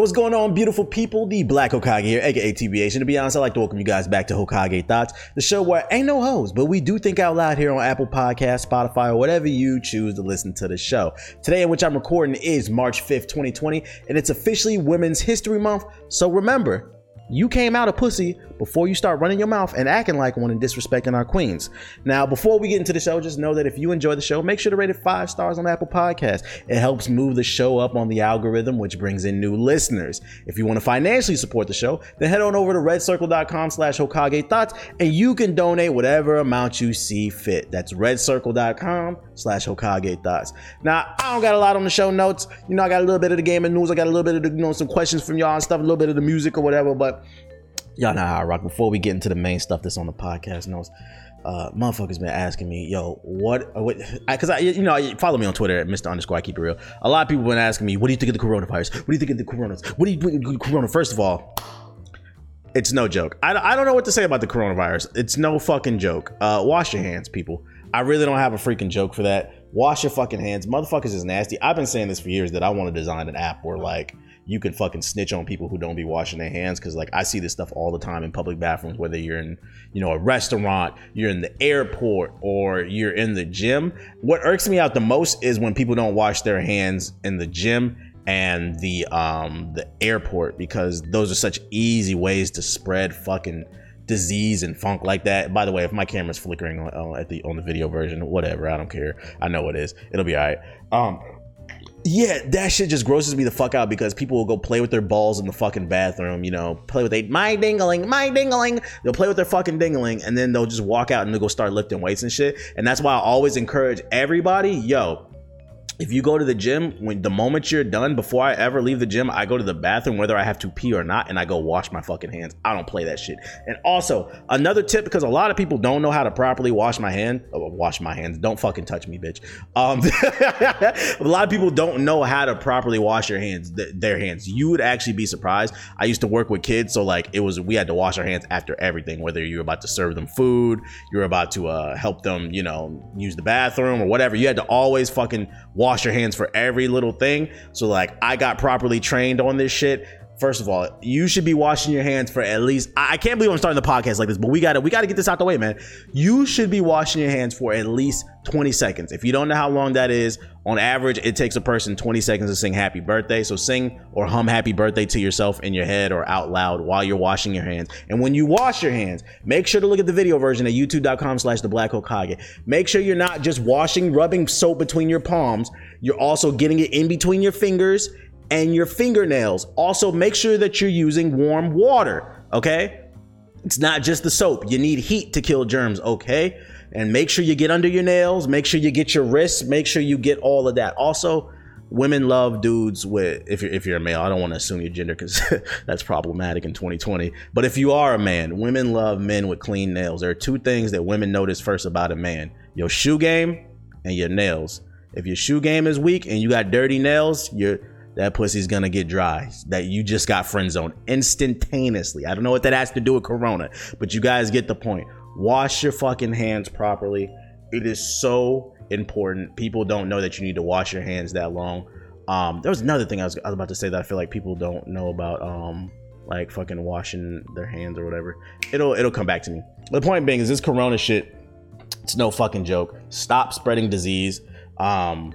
What's going on, beautiful people? The Black Hokage here, aka TBH. And to be honest, I'd like to welcome you guys back to Hokage Thoughts, the show where ain't no hoes, but we do think out loud here on Apple Podcasts, Spotify, or whatever you choose to listen to the show. Today, in which I'm recording, is March 5th, 2020, and it's officially Women's History Month. So remember, you came out a pussy before you start running your mouth and acting like one and disrespecting our queens. Now, before we get into the show, just know that if you enjoy the show, make sure to rate it five stars on Apple Podcasts. It helps move the show up on the algorithm, which brings in new listeners. If you want to financially support the show, then head on over to redcircle.com slash Hokage Thoughts and you can donate whatever amount you see fit. That's redcircle.com slash Hokage Thoughts. Now, I don't got a lot on the show notes. You know, I got a little bit of the game and news. I got a little bit of the, you know, some questions from y'all and stuff, a little bit of the music or whatever, but y'all know how I rock. Before we get into the main stuff that's on the podcast notes, uh, motherfuckers been asking me, yo, what, what, because I, I, you know, follow me on Twitter at Mr. Underscore. I keep it real. A lot of people been asking me, what do you think of the coronavirus? What do you think of the corona? What do you think of the corona? First of all, it's no joke. I, I don't know what to say about the coronavirus. It's no fucking joke. Uh, wash your hands, people. I really don't have a freaking joke for that. Wash your fucking hands. Motherfuckers is nasty. I've been saying this for years that I want to design an app where like you can fucking snitch on people who don't be washing their hands because like I see this stuff all the time in public bathrooms, whether you're in you know a restaurant, you're in the airport, or you're in the gym. What irks me out the most is when people don't wash their hands in the gym and the um the airport because those are such easy ways to spread fucking disease and funk like that. By the way, if my camera's flickering on, on, at the on the video version, whatever, I don't care. I know it is. It'll be all right. Um, yeah, that shit just grosses me the fuck out because people will go play with their balls in the fucking bathroom, you know, play with my dingling, my dingling. They'll play with their fucking dingling and then they'll just walk out and they'll go start lifting weights and shit. And that's why I always encourage everybody, yo, if you go to the gym when the moment you're done before i ever leave the gym i go to the bathroom whether i have to pee or not and i go wash my fucking hands. I don't play that shit. And also another tip because a lot of people don't know how to properly wash my hand oh, wash my hands. Don't fucking touch me bitch. Um a lot of people don't know how to properly wash your hands th- their hands. You would actually be surprised. I used to work with kids so like it was we had to wash our hands after everything whether you're about to serve them food you're about to uh, help them you know use the bathroom or whatever. You had to always fucking wash wash your hands for every little thing. So like I got properly trained on this shit. First of all, you should be washing your hands for at least I can't believe I'm starting the podcast like this, but we gotta we gotta get this out the way, man. You should be washing your hands for at least 20 seconds. If you don't know how long that is, on average, it takes a person 20 seconds to sing happy birthday. So sing or hum happy birthday to yourself in your head or out loud while you're washing your hands. And when you wash your hands, make sure to look at the video version at youtube.com slash the black Hokage. Make sure you're not just washing, rubbing soap between your palms. You're also getting it in between your fingers and your fingernails. Also, make sure that you're using warm water, okay? It's not just the soap. You need heat to kill germs, okay? And make sure you get under your nails, make sure you get your wrists, make sure you get all of that. Also, women love dudes with if you're if you're a male, I don't want to assume your gender cuz that's problematic in 2020. But if you are a man, women love men with clean nails. There are two things that women notice first about a man. Your shoe game and your nails. If your shoe game is weak and you got dirty nails, you're that pussy's gonna get dry. That you just got friend zoned instantaneously. I don't know what that has to do with Corona, but you guys get the point. Wash your fucking hands properly. It is so important. People don't know that you need to wash your hands that long. Um, there was another thing I was, I was about to say that I feel like people don't know about. Um, like fucking washing their hands or whatever. It'll it'll come back to me. The point being is this Corona shit. It's no fucking joke. Stop spreading disease. Um,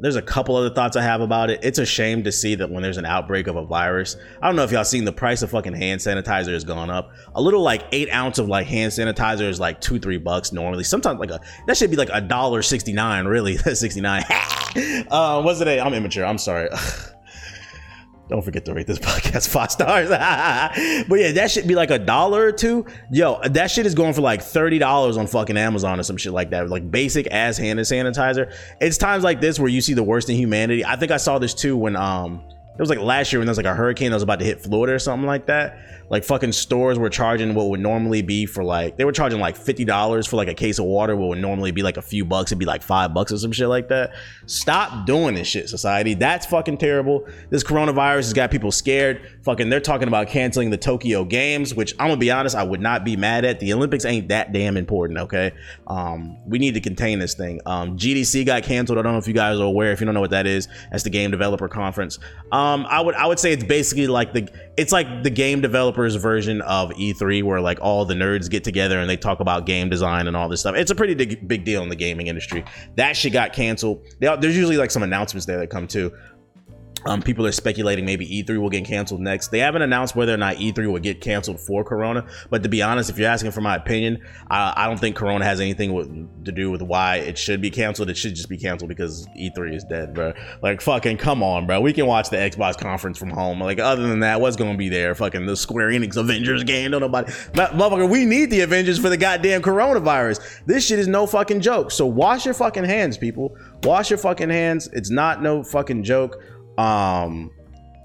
there's a couple other thoughts I have about it. It's a shame to see that when there's an outbreak of a virus, I don't know if y'all seen the price of fucking hand sanitizer has gone up. A little like eight ounce of like hand sanitizer is like two, three bucks normally. Sometimes like a that should be like a dollar sixty nine, really. That's 69. uh, what's it? I'm immature. I'm sorry. Don't forget to rate this podcast five stars. but yeah, that should be like a dollar or two. Yo, that shit is going for like $30 on fucking Amazon or some shit like that. Like basic ass hand sanitizer. It's times like this where you see the worst in humanity. I think I saw this too when um it was like last year when there was like a hurricane that was about to hit Florida or something like that like fucking stores were charging what would normally be for like they were charging like fifty dollars for like a case of water, what would normally be like a few bucks, it'd be like five bucks or some shit like that. Stop doing this shit, society. That's fucking terrible. This coronavirus has got people scared. Fucking, they're talking about canceling the Tokyo Games, which I'm gonna be honest, I would not be mad at. The Olympics ain't that damn important, okay? Um, we need to contain this thing. Um, GDC got canceled. I don't know if you guys are aware. If you don't know what that is, that's the Game Developer Conference. Um, I would I would say it's basically like the it's like the game developers version of E3, where like all the nerds get together and they talk about game design and all this stuff. It's a pretty big, big deal in the gaming industry. That shit got canceled. There's usually like some announcements there that come too. Um, people are speculating maybe E3 will get canceled next. They haven't announced whether or not E3 will get canceled for Corona. But to be honest, if you're asking for my opinion, I, I don't think Corona has anything with, to do with why it should be canceled. It should just be canceled because E3 is dead, bro. Like fucking come on, bro. We can watch the Xbox conference from home. Like other than that, what's gonna be there? Fucking the Square Enix Avengers game. Don't nobody, motherfucker. We need the Avengers for the goddamn coronavirus. This shit is no fucking joke. So wash your fucking hands, people. Wash your fucking hands. It's not no fucking joke. Um,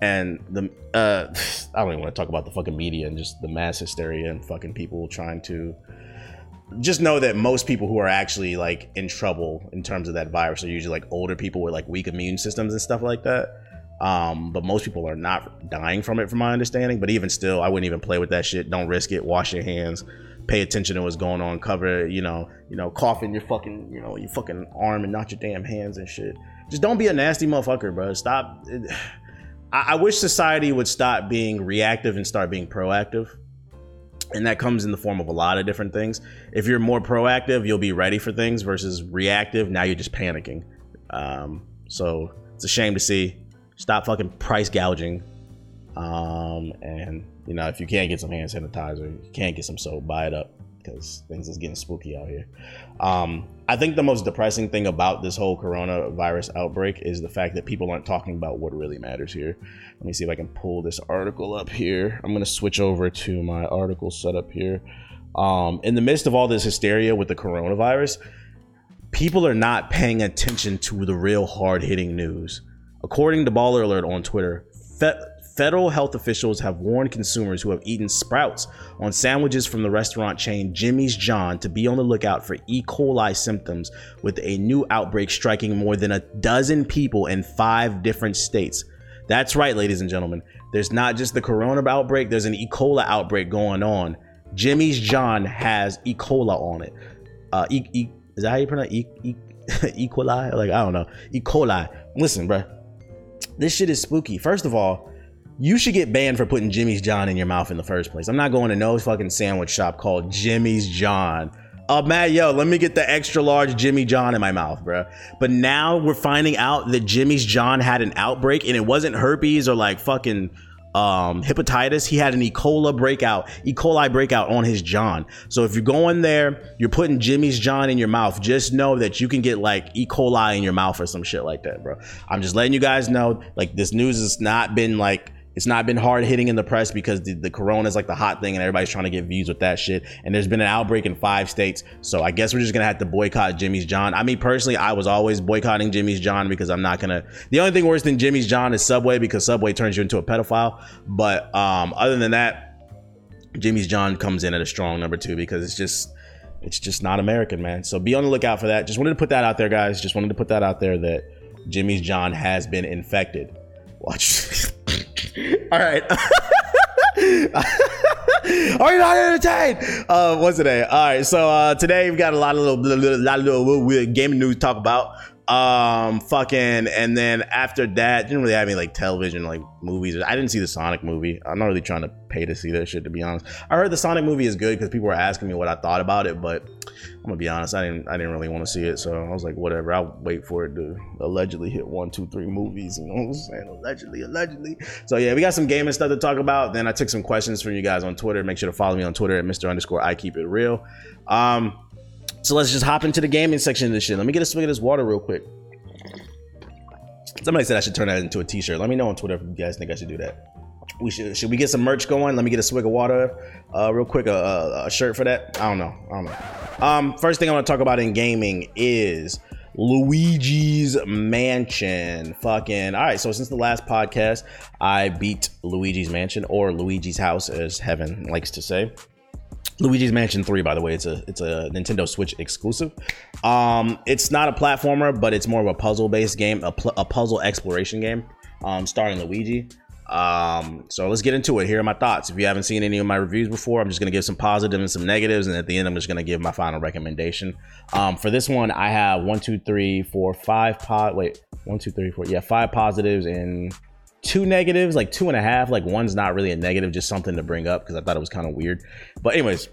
and the uh, I don't even want to talk about the fucking media and just the mass hysteria and fucking people trying to just know that most people who are actually like in trouble in terms of that virus are usually like older people with like weak immune systems and stuff like that. Um, but most people are not dying from it, from my understanding. But even still, I wouldn't even play with that shit. Don't risk it. Wash your hands. Pay attention to what's going on. Cover, you know, you know, coughing your fucking, you know, your fucking arm and not your damn hands and shit just don't be a nasty motherfucker, bro. Stop. I, I wish society would stop being reactive and start being proactive. And that comes in the form of a lot of different things. If you're more proactive, you'll be ready for things versus reactive. Now you're just panicking. Um, so it's a shame to see. Stop fucking price gouging. Um, and you know, if you can't get some hand sanitizer, you can't get some soap, buy it up because things is getting spooky out here. Um, I think the most depressing thing about this whole coronavirus outbreak is the fact that people aren't talking about what really matters here. Let me see if I can pull this article up here. I'm to switch over to my article setup here. Um, in the midst of all this hysteria with the coronavirus, people are not paying attention to the real hard hitting news. According to Baller Alert on Twitter, Federal health officials have warned consumers who have eaten sprouts on sandwiches from the restaurant chain Jimmy's John to be on the lookout for E. coli symptoms, with a new outbreak striking more than a dozen people in five different states. That's right, ladies and gentlemen. There's not just the corona outbreak, there's an E. coli outbreak going on. Jimmy's John has E. coli on it. Uh, e, e, is that how you pronounce E. E, e. coli? Like, I don't know. E. coli. Listen, bro. This shit is spooky. First of all, you should get banned for putting Jimmy's John in your mouth in the first place. I'm not going to no fucking sandwich shop called Jimmy's John. Oh, Matt, yo, let me get the extra large Jimmy John in my mouth, bro. But now we're finding out that Jimmy's John had an outbreak and it wasn't herpes or like fucking um, hepatitis. He had an E. coli breakout, E. coli breakout on his John. So if you're going there, you're putting Jimmy's John in your mouth, just know that you can get like E. coli in your mouth or some shit like that, bro. I'm just letting you guys know, like, this news has not been like, it's not been hard hitting in the press because the, the corona is like the hot thing and everybody's trying to get views with that shit. And there's been an outbreak in five states. So I guess we're just gonna have to boycott Jimmy's John. I mean, personally, I was always boycotting Jimmy's John because I'm not gonna. The only thing worse than Jimmy's John is Subway because Subway turns you into a pedophile. But um, other than that, Jimmy's John comes in at a strong number two because it's just it's just not American, man. So be on the lookout for that. Just wanted to put that out there, guys. Just wanted to put that out there that Jimmy's John has been infected. Watch. All right. Are you not entertained? Uh, what's today? All right. So uh, today we've got a lot of little, little, lot of little little, little gaming news to talk about um fucking and then after that didn't really have any like television like movies. I didn't see the sonic movie. I'm not really trying to pay to see that shit to be honest. I heard the sonic movie is good because people were asking me what i thought about it but i'm gonna be honest i didn't i didn't really want to see it so i was like whatever i'll wait for it to allegedly hit one two three movies you know what i'm saying? Allegedly allegedly. So yeah we got some gaming stuff to talk about. Then i took some questions from you guys on twitter. Make sure to follow me on twitter at mr underscore i keep it real. Um so let's just hop into the gaming section of this shit. Let me get a swig of this water real quick. Somebody said I should turn that into a t-shirt. Let me know on Twitter if you guys think I should do that. We should should we get some merch going? Let me get a swig of water, uh, real quick. A, a, shirt for that. I don't know. I don't know. Um, first thing I want to talk about in gaming is Luigi's Mansion. Fucking all right. So since the last podcast, I beat Luigi's Mansion or Luigi's House, as Heaven likes to say. Luigi's Mansion 3, by the way, it's a it's a Nintendo Switch exclusive. Um, it's not a platformer, but it's more of a puzzle-based game, a, pl- a puzzle exploration game, um, starring Luigi. Um, so let's get into it. Here are my thoughts. If you haven't seen any of my reviews before, I'm just gonna give some positives and some negatives, and at the end, I'm just gonna give my final recommendation. Um, for this one, I have one, two, three, four, five pod. Wait, one, two, three, four. Yeah, five positives and two negatives, like two and a half. Like one's not really a negative, just something to bring up because I thought it was kind of weird. But anyways,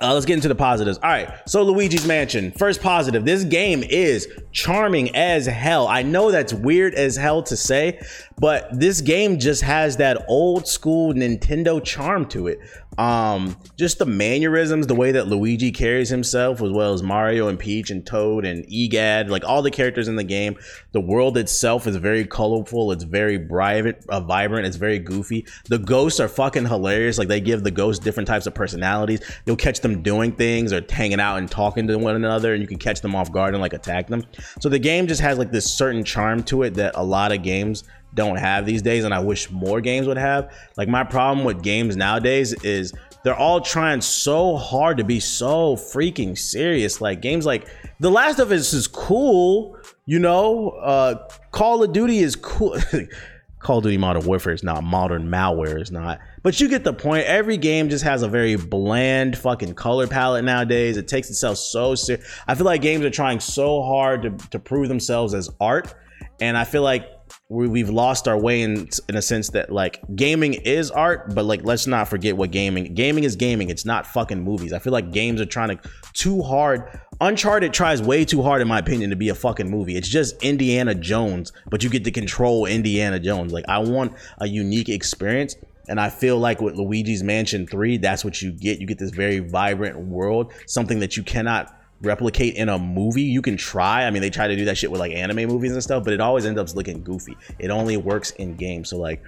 uh, let's get into the positives. All right, so Luigi's Mansion. First positive: this game is charming as hell. I know that's weird as hell to say, but this game just has that old school Nintendo charm to it. Um, just the mannerisms, the way that Luigi carries himself, as well as Mario and Peach and Toad and Egad, like all the characters in the game. The world itself is very colorful. It's very uh, vibrant. It's very goofy. The ghosts are fucking hilarious. Like they give the ghosts different types of personalities. You'll catch them doing things or hanging out and talking to one another, and you can catch them off guard and like attack them. So the game just has like this certain charm to it that a lot of games don't have these days and I wish more games would have. Like my problem with games nowadays is they're all trying so hard to be so freaking serious. Like games like The Last of Us is cool, you know. Uh Call of Duty is cool. Call of Duty Modern Warfare is not. Modern Malware is not. But you get the point. Every game just has a very bland fucking color palette nowadays. It takes itself so serious. I feel like games are trying so hard to, to prove themselves as art. And I feel like we, have lost our way in in a sense that like gaming is art, but like let's not forget what gaming gaming is gaming. It's not fucking movies. I feel like games are trying to too hard. Uncharted tries way too hard, in my opinion, to be a fucking movie. It's just Indiana Jones, but you get to control Indiana Jones. Like I want a unique experience. And I feel like with Luigi's Mansion 3, that's what you get. You get this very vibrant world, something that you cannot replicate in a movie. You can try. I mean, they try to do that shit with like anime movies and stuff, but it always ends up looking goofy. It only works in games. So like,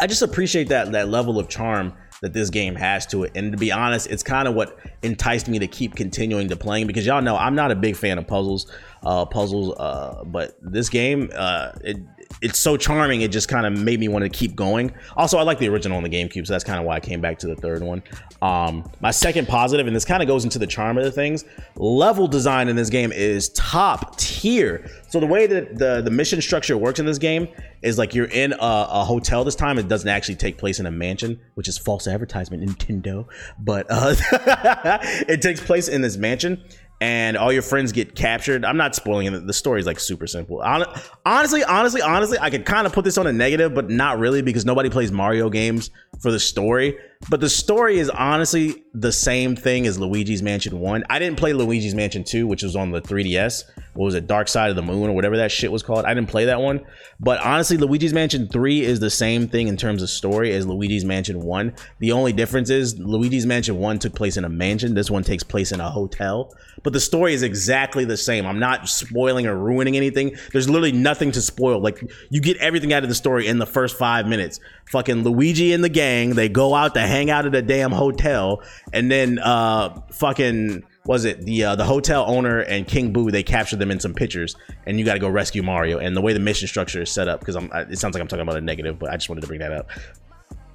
I just appreciate that that level of charm that this game has to it. And to be honest, it's kind of what enticed me to keep continuing to playing because y'all know I'm not a big fan of puzzles, uh, puzzles. Uh, but this game, uh, it it's so charming. It just kind of made me want to keep going. Also, I like the original on the GameCube, so that's kind of why I came back to the third one. Um, my second positive, and this kind of goes into the charm of the things. Level design in this game is top tier. So the way that the the mission structure works in this game is like you're in a, a hotel this time. It doesn't actually take place in a mansion, which is false advertisement, Nintendo. But uh, it takes place in this mansion and all your friends get captured. I'm not spoiling it. The story is like super simple. Honestly, honestly, honestly, I could kind of put this on a negative, but not really because nobody plays Mario games for the story. But the story is honestly the same thing as Luigi's Mansion 1. I didn't play Luigi's Mansion 2, which was on the 3DS. What was it? Dark Side of the Moon or whatever that shit was called. I didn't play that one. But honestly, Luigi's Mansion 3 is the same thing in terms of story as Luigi's Mansion 1. The only difference is Luigi's Mansion 1 took place in a mansion. This one takes place in a hotel. But the story is exactly the same. I'm not spoiling or ruining anything. There's literally nothing to spoil. Like you get everything out of the story in the first five minutes. Fucking Luigi and the gang, they go out to hang out at a damn hotel, and then uh fucking was it the uh, the hotel owner and King Boo? They captured them in some pictures, and you got to go rescue Mario. And the way the mission structure is set up, because I'm it sounds like I'm talking about a negative, but I just wanted to bring that up.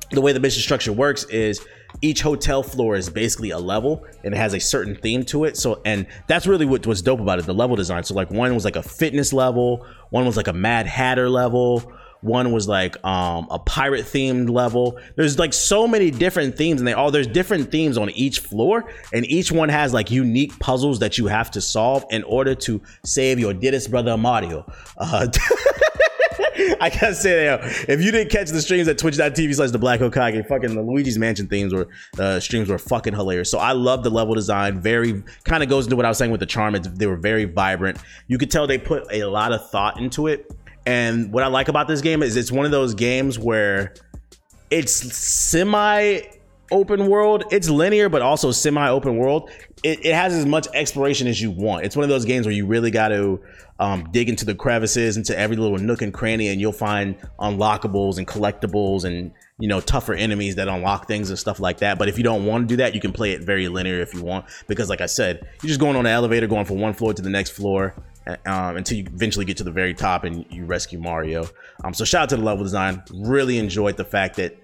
The way the mission structure works is each hotel floor is basically a level and it has a certain theme to it. So, and that's really what was dope about it the level design. So, like, one was like a fitness level, one was like a Mad Hatter level, one was like um, a pirate themed level. There's like so many different themes, and they all there's different themes on each floor, and each one has like unique puzzles that you have to solve in order to save your dearest brother Mario. Uh, I gotta say that if you didn't catch the streams at twitch.tv slash the black Hokage, fucking the Luigi's Mansion themes were uh, streams were fucking hilarious. So I love the level design. Very kind of goes into what I was saying with the charm. It's, they were very vibrant. You could tell they put a lot of thought into it and what I like about this game is it's one of those games where it's semi open world. It's linear, but also semi open world. It, it, has as much exploration as you want. It's one of those games where you really got to um, dig into the crevices, into every little nook and cranny, and you'll find unlockables and collectibles and you know tougher enemies that unlock things and stuff like that. But if you don't want to do that, you can play it very linear if you want, because like I said, you're just going on an elevator, going from one floor to the next floor um, until you eventually get to the very top and you rescue Mario. Um, so shout out to the level design. Really enjoyed the fact that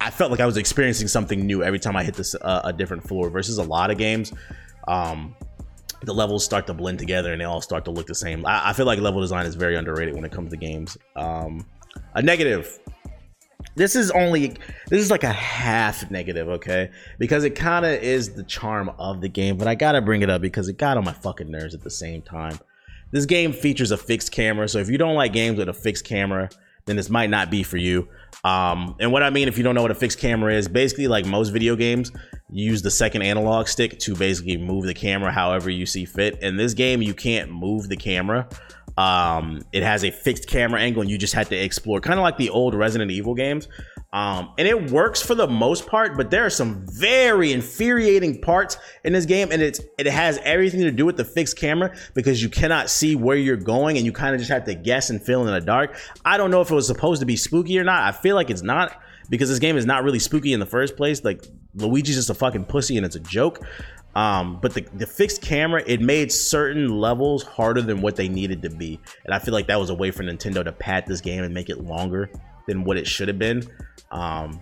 I felt like I was experiencing something new every time I hit this uh, a different floor versus a lot of games. Um, the levels start to blend together and they all start to look the same. I, I feel like level design is very underrated when it comes to games. Um, a negative. This is only this is like a half negative, okay? Because it kind of is the charm of the game, but I gotta bring it up because it got on my fucking nerves at the same time. This game features a fixed camera, so if you don't like games with a fixed camera, then this might not be for you. Um, and what I mean, if you don't know what a fixed camera is, basically like most video games, use the second analog stick to basically move the camera however you see fit. In this game, you can't move the camera. Um, it has a fixed camera angle, and you just had to explore, kind of like the old Resident Evil games. Um, and it works for the most part, but there are some very infuriating parts in this game, and it's it has everything to do with the fixed camera because you cannot see where you're going, and you kind of just have to guess and feel in the dark. I don't know if it was supposed to be spooky or not. I feel like it's not because this game is not really spooky in the first place. Like Luigi's just a fucking pussy, and it's a joke. Um, but the, the fixed camera, it made certain levels harder than what they needed to be. And I feel like that was a way for Nintendo to pad this game and make it longer than what it should have been. Um,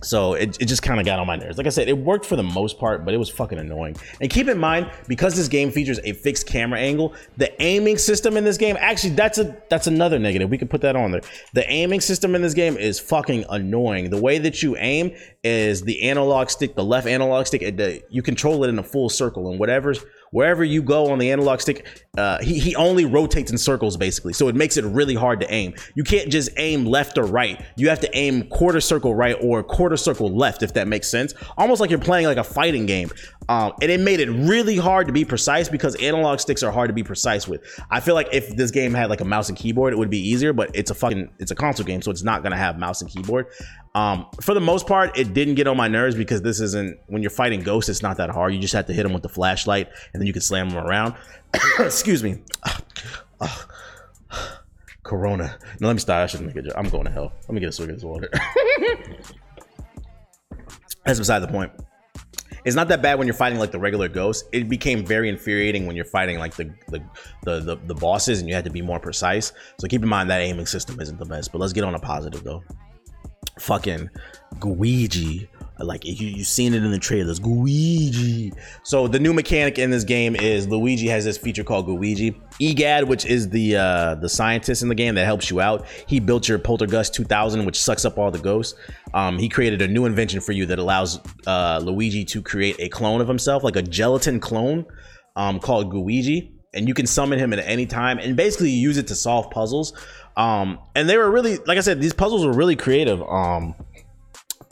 so it, it just kind of got on my nerves. Like I said, it worked for the most part, but it was fucking annoying. And keep in mind, because this game features a fixed camera angle, the aiming system in this game actually that's a that's another negative. We could put that on there. The aiming system in this game is fucking annoying. The way that you aim is the analog stick, the left analog stick, the, you control it in a full circle, and whatever's wherever you go on the analog stick, uh, he, he only rotates in circles basically. So it makes it really hard to aim. You can't just aim left or right. You have to aim quarter circle right or quarter circle left, if that makes sense. Almost like you're playing like a fighting game. Um, and it made it really hard to be precise because analog sticks are hard to be precise with. I feel like if this game had like a mouse and keyboard, it would be easier, but it's a fucking, it's a console game, so it's not gonna have mouse and keyboard. Um, for the most part, it didn't get on my nerves because this isn't when you're fighting ghosts. It's not that hard. You just have to hit them with the flashlight, and then you can slam them around. Excuse me. Corona. No, let me stop. I shouldn't make a joke. I'm going to hell. Let me get a swig of this water. That's beside the point. It's not that bad when you're fighting like the regular ghosts. It became very infuriating when you're fighting like the the, the the the bosses and you had to be more precise. So keep in mind that aiming system isn't the best. But let's get on a positive though fucking Gooigi. Like you, you've seen it in the trailers, Gooigi. So the new mechanic in this game is Luigi has this feature called Gooigi. Egad, which is the uh, the scientist in the game that helps you out, he built your Poltergust 2000, which sucks up all the ghosts. Um, he created a new invention for you that allows uh, Luigi to create a clone of himself, like a gelatin clone, um, called Gooigi, and you can summon him at any time and basically use it to solve puzzles. Um, and they were really, like I said, these puzzles were really creative. Um,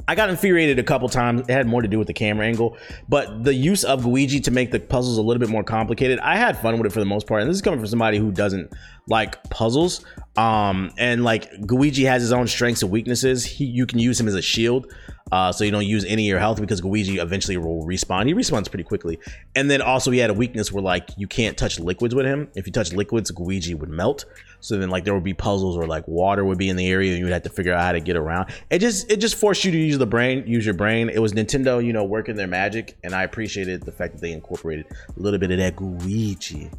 I got infuriated a couple times. It had more to do with the camera angle, but the use of Gooigi to make the puzzles a little bit more complicated, I had fun with it for the most part. And this is coming from somebody who doesn't like puzzles. Um, and like Gooigi has his own strengths and weaknesses. He, you can use him as a shield. Uh, so you don't use any of your health because Gooigi eventually will respawn. He respawns pretty quickly. And then also he had a weakness where like you can't touch liquids with him. If you touch liquids, Gooigi would melt. So then like there would be puzzles where like water would be in the area and you would have to figure out how to get around. It just it just forced you to use the brain, use your brain. It was Nintendo, you know, working their magic, and I appreciated the fact that they incorporated a little bit of that Gooigi.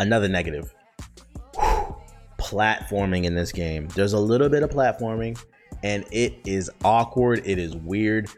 Another negative. Platforming in this game. There's a little bit of platforming and it is awkward. It is weird.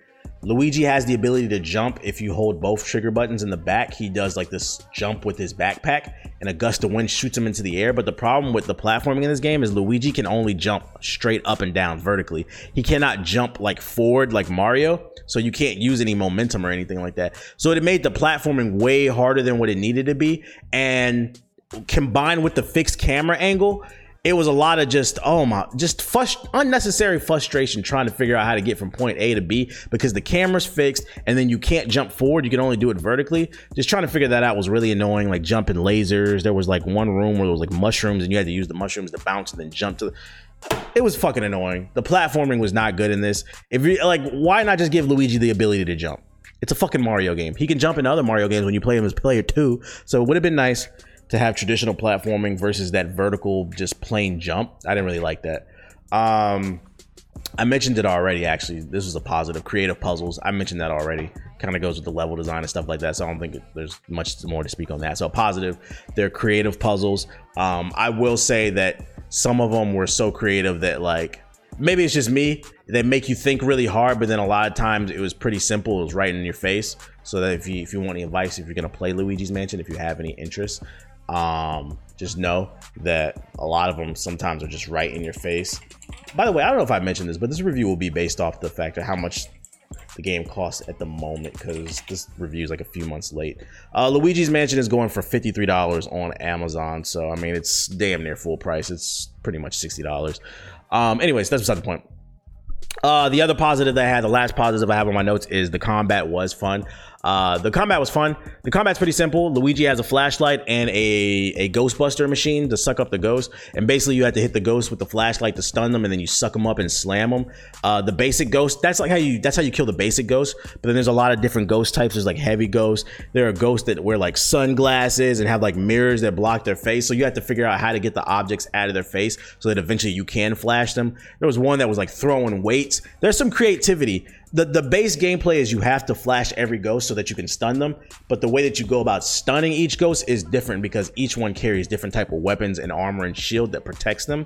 Luigi has the ability to jump if you hold both trigger buttons in the back. He does like this jump with his backpack, and a gust of wind shoots him into the air. But the problem with the platforming in this game is Luigi can only jump straight up and down vertically. He cannot jump like forward like Mario, so you can't use any momentum or anything like that. So it made the platforming way harder than what it needed to be. And combined with the fixed camera angle, it was a lot of just oh my just frust- unnecessary frustration trying to figure out how to get from point A to B because the camera's fixed and then you can't jump forward. You can only do it vertically. Just trying to figure that out was really annoying like jumping lasers. There was like one room where there was like mushrooms and you had to use the mushrooms to bounce and then jump to the it was fucking annoying. The platforming was not good in this. If you like why not just give Luigi the ability to jump? It's a fucking Mario game. He can jump in other Mario games when you play him as player 2 so it would have been nice to have traditional platforming versus that vertical just plain jump. I didn't really like that. Um, I mentioned it already. Actually, this is a positive. Creative puzzles. I mentioned that already. Kind of goes with the level design and stuff like that. So I don't think there's much more to speak on that. So positive. They're creative puzzles. Um, I will say that some of them were so creative that like maybe it's just me. They make you think really hard, but then a lot of times it was pretty simple. It was right in your face. So that if you if you want any advice, if you're gonna play Luigi's Mansion, if you have any interest, um, just know that a lot of them sometimes are just right in your face. By the way, I don't know if I mentioned this, but this review will be based off the fact of how much the game costs at the moment because this review is like a few months late. Uh, Luigi's Mansion is going for $53 on Amazon. So, I mean, it's damn near full price. It's pretty much $60. Um, anyways, that's beside the point. Uh, the other positive that I had, the last positive I have on my notes is the combat was fun. Uh, the combat was fun. The combat's pretty simple. Luigi has a flashlight and a, a Ghostbuster machine to suck up the ghost. And basically, you have to hit the ghost with the flashlight to stun them, and then you suck them up and slam them. Uh, the basic ghost, that's like how you that's how you kill the basic ghost. But then there's a lot of different ghost types. There's like heavy ghosts. There are ghosts that wear like sunglasses and have like mirrors that block their face. So you have to figure out how to get the objects out of their face so that eventually you can flash them. There was one that was like throwing weights. There's some creativity the the base gameplay is you have to flash every ghost so that you can stun them but the way that you go about stunning each ghost is different because each one carries different type of weapons and armor and shield that protects them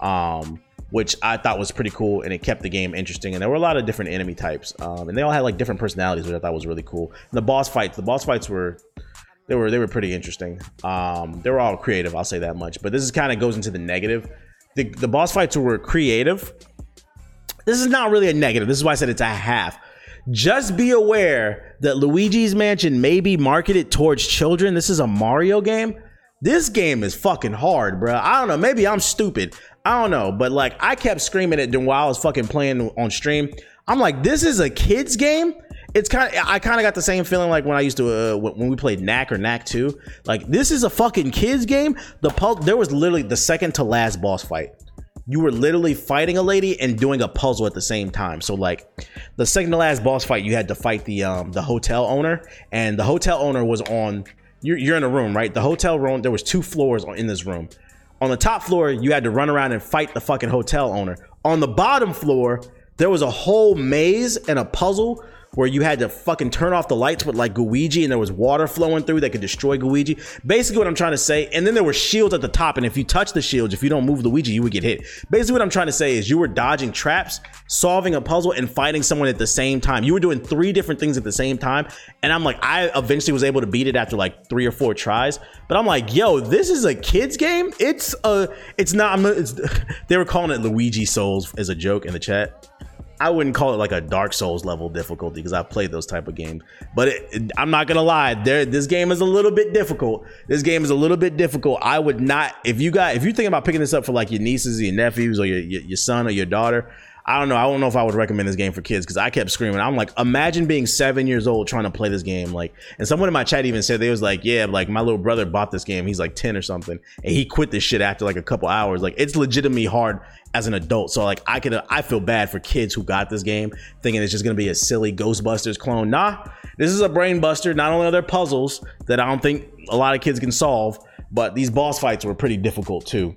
um, which i thought was pretty cool and it kept the game interesting and there were a lot of different enemy types um, and they all had like different personalities which i thought was really cool. And the boss fights the boss fights were they were they were pretty interesting. Um, they were all creative i'll say that much but this is kind of goes into the negative. The, the boss fights were creative this is not really a negative. This is why I said it's a half. Just be aware that Luigi's Mansion may be marketed towards children. This is a Mario game. This game is fucking hard, bro. I don't know. Maybe I'm stupid. I don't know. But like, I kept screaming it while I was fucking playing on stream. I'm like, this is a kid's game. It's kind of, I kind of got the same feeling like when I used to, uh, when we played Knack or Knack 2. Like, this is a fucking kid's game. The pul- there was literally the second to last boss fight you were literally fighting a lady and doing a puzzle at the same time. So like the second to last boss fight, you had to fight the um the hotel owner, and the hotel owner was on. You're you're in a room, right? The hotel room. There was two floors in this room. On the top floor, you had to run around and fight the fucking hotel owner. On the bottom floor, there was a whole maze and a puzzle where you had to fucking turn off the lights with like Gooigi and there was water flowing through that could destroy Gooigi. Basically, what I'm trying to say, and then there were shields at the top, and if you touch the shields, if you don't move Luigi, you would get hit. Basically, what I'm trying to say is you were dodging traps, solving a puzzle, and fighting someone at the same time. You were doing three different things at the same time, and I'm like, I eventually was able to beat it after like three or four tries. But I'm like, yo, this is a kids game. It's a, it's not. It's, they were calling it Luigi Souls as a joke in the chat. I wouldn't call it like a Dark Souls level difficulty because I've played those type of games. But it, it, I'm not gonna lie, there this game is a little bit difficult. This game is a little bit difficult. I would not if you got if you're thinking about picking this up for like your nieces, your nephews, or your your, your son or your daughter. I don't know. I don't know if I would recommend this game for kids because I kept screaming. I'm like, imagine being seven years old trying to play this game. Like, and someone in my chat even said they was like, yeah, like my little brother bought this game. He's like 10 or something, and he quit this shit after like a couple hours. Like, it's legitimately hard as an adult. So like, I could, I feel bad for kids who got this game thinking it's just gonna be a silly Ghostbusters clone. Nah, this is a brain buster. Not only are there puzzles that I don't think a lot of kids can solve, but these boss fights were pretty difficult too.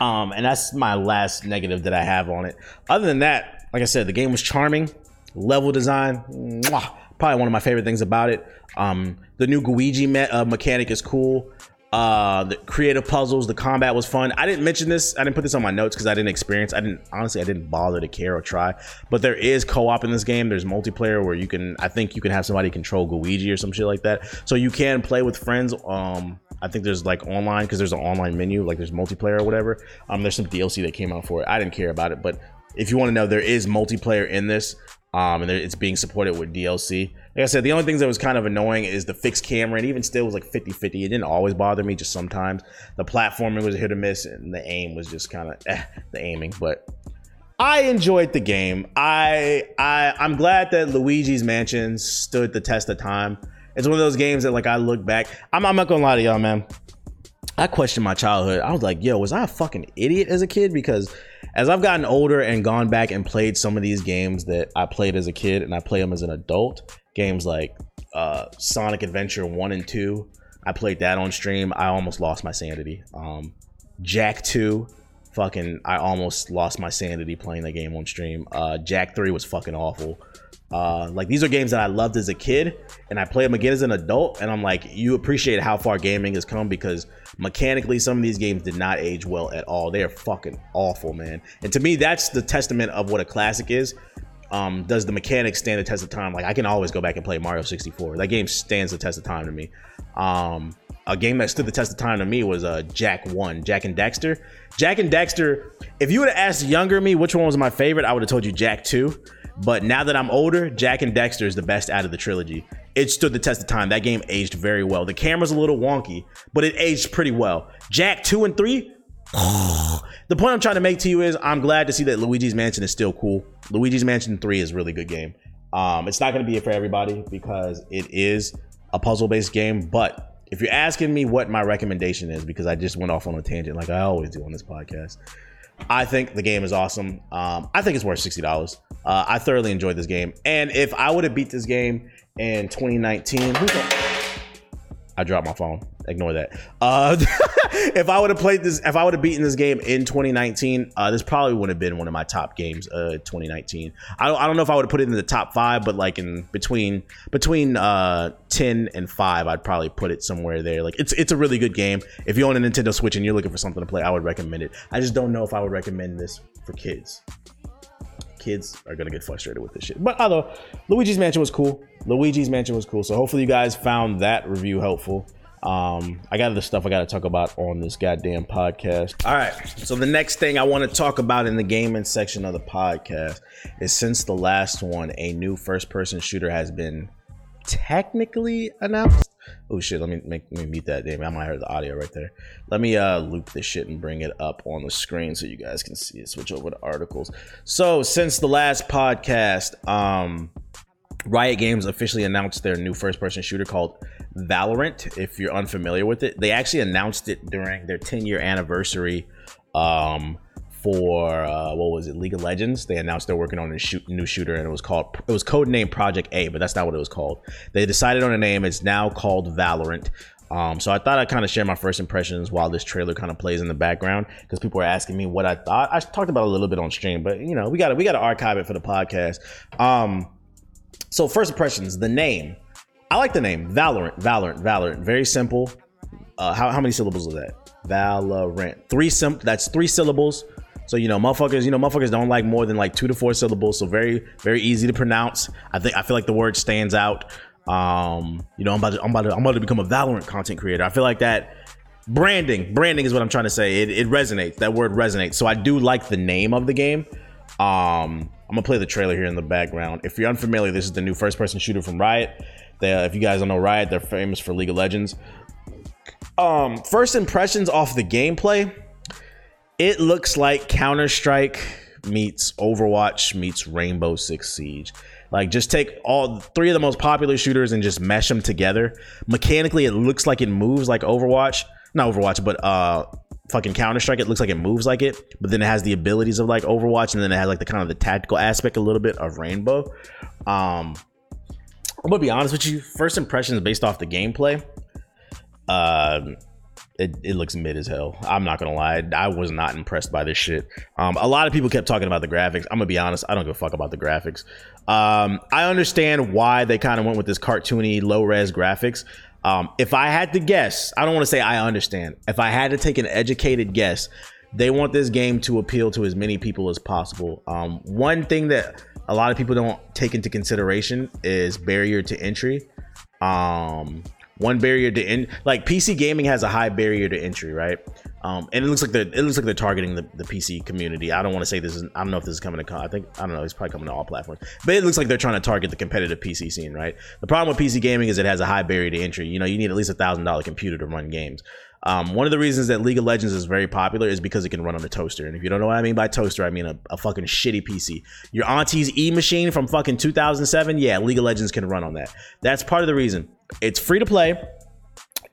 Um, and that's my last negative that I have on it. Other than that, like I said, the game was charming. Level design, mwah, probably one of my favorite things about it. Um, the new Gooigi me- uh, mechanic is cool. Uh, the creative puzzles, the combat was fun. I didn't mention this. I didn't put this on my notes because I didn't experience. I didn't honestly. I didn't bother to care or try. But there is co-op in this game. There's multiplayer where you can. I think you can have somebody control Gooigi or some shit like that. So you can play with friends. Um, I think there's like online because there's an online menu, like there's multiplayer or whatever. Um, there's some DLC that came out for it. I didn't care about it, but if you want to know, there is multiplayer in this. Um, and it's being supported with DLC. Like I said, the only things that was kind of annoying is the fixed camera, and even still was like 50 50. It didn't always bother me, just sometimes. The platforming was hit or miss, and the aim was just kind of eh, the aiming. But I enjoyed the game. I I I'm glad that Luigi's Mansion stood the test of time. It's one of those games that like I look back. I'm, I'm not gonna lie to y'all, man. I questioned my childhood. I was like, yo, was I a fucking idiot as a kid? Because as I've gotten older and gone back and played some of these games that I played as a kid and I play them as an adult, games like uh, Sonic Adventure 1 and 2, I played that on stream. I almost lost my sanity. Um, Jak 2, fucking, I almost lost my sanity playing that game on stream. Uh, Jak 3 was fucking awful. Uh, like these are games that I loved as a kid, and I play them again as an adult, and I'm like, you appreciate how far gaming has come because mechanically, some of these games did not age well at all. They are fucking awful, man. And to me, that's the testament of what a classic is. Um, does the mechanics stand the test of time? Like I can always go back and play Mario 64. That game stands the test of time to me. Um, a game that stood the test of time to me was uh, Jak One, Jak and Daxter. Jak and Daxter. If you would have asked younger me which one was my favorite, I would have told you Jak Two But now that I'm older, Jak and Daxter is the best out of the trilogy. It stood the test of time. That game aged very well. The camera's a little wonky, but it aged pretty well. Jak 2 and 3, the point I'm trying to make to you is I'm glad to see that Luigi's Mansion is still cool. Luigi's Mansion 3 is a really good game. Um, it's not going to be it for everybody because it is a puzzle based game. But if you're asking me what my recommendation is, because I just went off on a tangent like I always do on this podcast, I think the game is awesome. Um, I think it's worth sixty dollars. Uh, I thoroughly enjoyed this game, and if I would have beat this game in 2019, I dropped my phone. Ignore that. Uh, if I would have played this, if I would have beaten this game in 2019, uh, this probably would have been one of my top games. Uh, 2019. I don't, I don't know if I would have put it in the top five, but like in between between uh 10 and five, I'd probably put it somewhere there. Like it's it's a really good game. If you own a Nintendo Switch and you're looking for something to play, I would recommend it. I just don't know if I would recommend this for kids kids are gonna get frustrated with this shit. But although Luigi's Mansion was cool, Luigi's Mansion was cool. So hopefully you guys found that review helpful. Um, I got other stuff I got to talk about on this goddamn podcast. All right. So the next thing I want to talk about in the gaming section of the podcast is since the last one, a new first-person shooter has been technically announced. Oh shit, let me make me mute that name. I might hear the audio right there. Let me uh loop this shit and bring it up on the screen so you guys can see it. Switch over to articles. So since the last podcast, um Riot Games officially announced their new first person shooter called Valorant. If you're unfamiliar with it, they actually announced it during their 10 year anniversary um for uh, what was it league of legends they announced they're working on a shoot, new shooter and it was called it was code name project a but that's not what it was called they decided on a name it's now called valorant um, so I thought I'd kind of share my first impressions while this trailer kind of plays in the background because people are asking me what I thought. I talked about a little bit on stream, but you know we got to we got to archive it for the podcast. Um, so first impressions, the name. I like the name Valorant, Valorant, Valorant. Very simple. Uh, how, how many syllables is that? Valorant. Three sim. That's three syllables. So you know, motherfuckers, you know, motherfuckers don't like more than like two to four syllables. So very, very easy to pronounce. I think I feel like the word stands out. Um, you know, I'm about to, I'm about to, I'm about to become a Valorant content creator. I feel like that branding, branding is what I'm trying to say. It, it resonates. That word resonates. So I do like the name of the game. Um, I'm gonna play the trailer here in the background. If you're unfamiliar, this is the new first-person shooter from Riot. They, uh, if you guys don't know Riot, they're famous for League of Legends. Um, first impressions off the gameplay it looks like Counter Strike meets Overwatch meets Rainbow Six Siege. Like just take all three of the most popular shooters and just mesh them together. Mechanically, it looks like it moves like Overwatch. Not Overwatch, but uh fucking Counter Strike. It looks like it moves like it, but then it has the abilities of like Overwatch, and then it has like the kind of the tactical aspect a little bit of Rainbow. Um I'm gonna be honest with you. First impressions based off the gameplay. Um it, it looks mid as hell. I'm not gonna lie, I was not impressed by this shit. Um, a lot of people kept talking about the graphics. I'm gonna be honest, I don't give a fuck about the graphics. Um, I understand why they kind of went with this cartoony, low res graphics. Um, if I had to guess, I don't want to say I understand. If I had to take an educated guess, they want this game to appeal to as many people as possible. Um, one thing that a lot of people don't take into consideration is barrier to entry. Um, one barrier to in like PC gaming has a high barrier to entry, right? Um, and it looks like they're it looks like they're targeting the, the PC community. I don't want to say this is I don't know if this is coming to I think I don't know it's probably coming to all platforms, but it looks like they're trying to target the competitive PC scene, right? The problem with PC gaming is it has a high barrier to entry. You know, you need at least a thousand dollar computer to run games. Um, one of the reasons that League of Legends is very popular is because it can run on a toaster. And if you don't know what I mean by toaster, I mean a, a fucking shitty PC. Your auntie's E machine from fucking 2007, yeah, League of Legends can run on that. That's part of the reason. It's free to play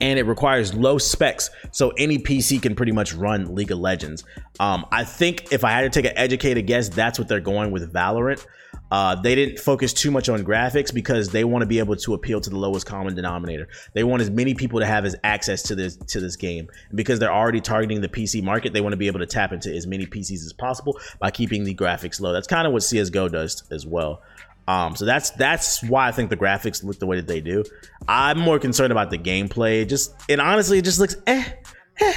and it requires low specs so any pc can pretty much run league of legends. Um, i think if i had to take an educated guess that's what they're going with valorant. Uh, they didn't focus too much on graphics because they want to be able to appeal to the lowest common denominator. They want as many people to have as access to this to this game. And because they're already targeting the pc market they want to be able to tap into as many pcs as possible by keeping the graphics low. That's kind of what csgo does as well um, so that's that's why I think the graphics look the way that they do. I'm more concerned about the gameplay. Just and honestly, it just looks eh, eh.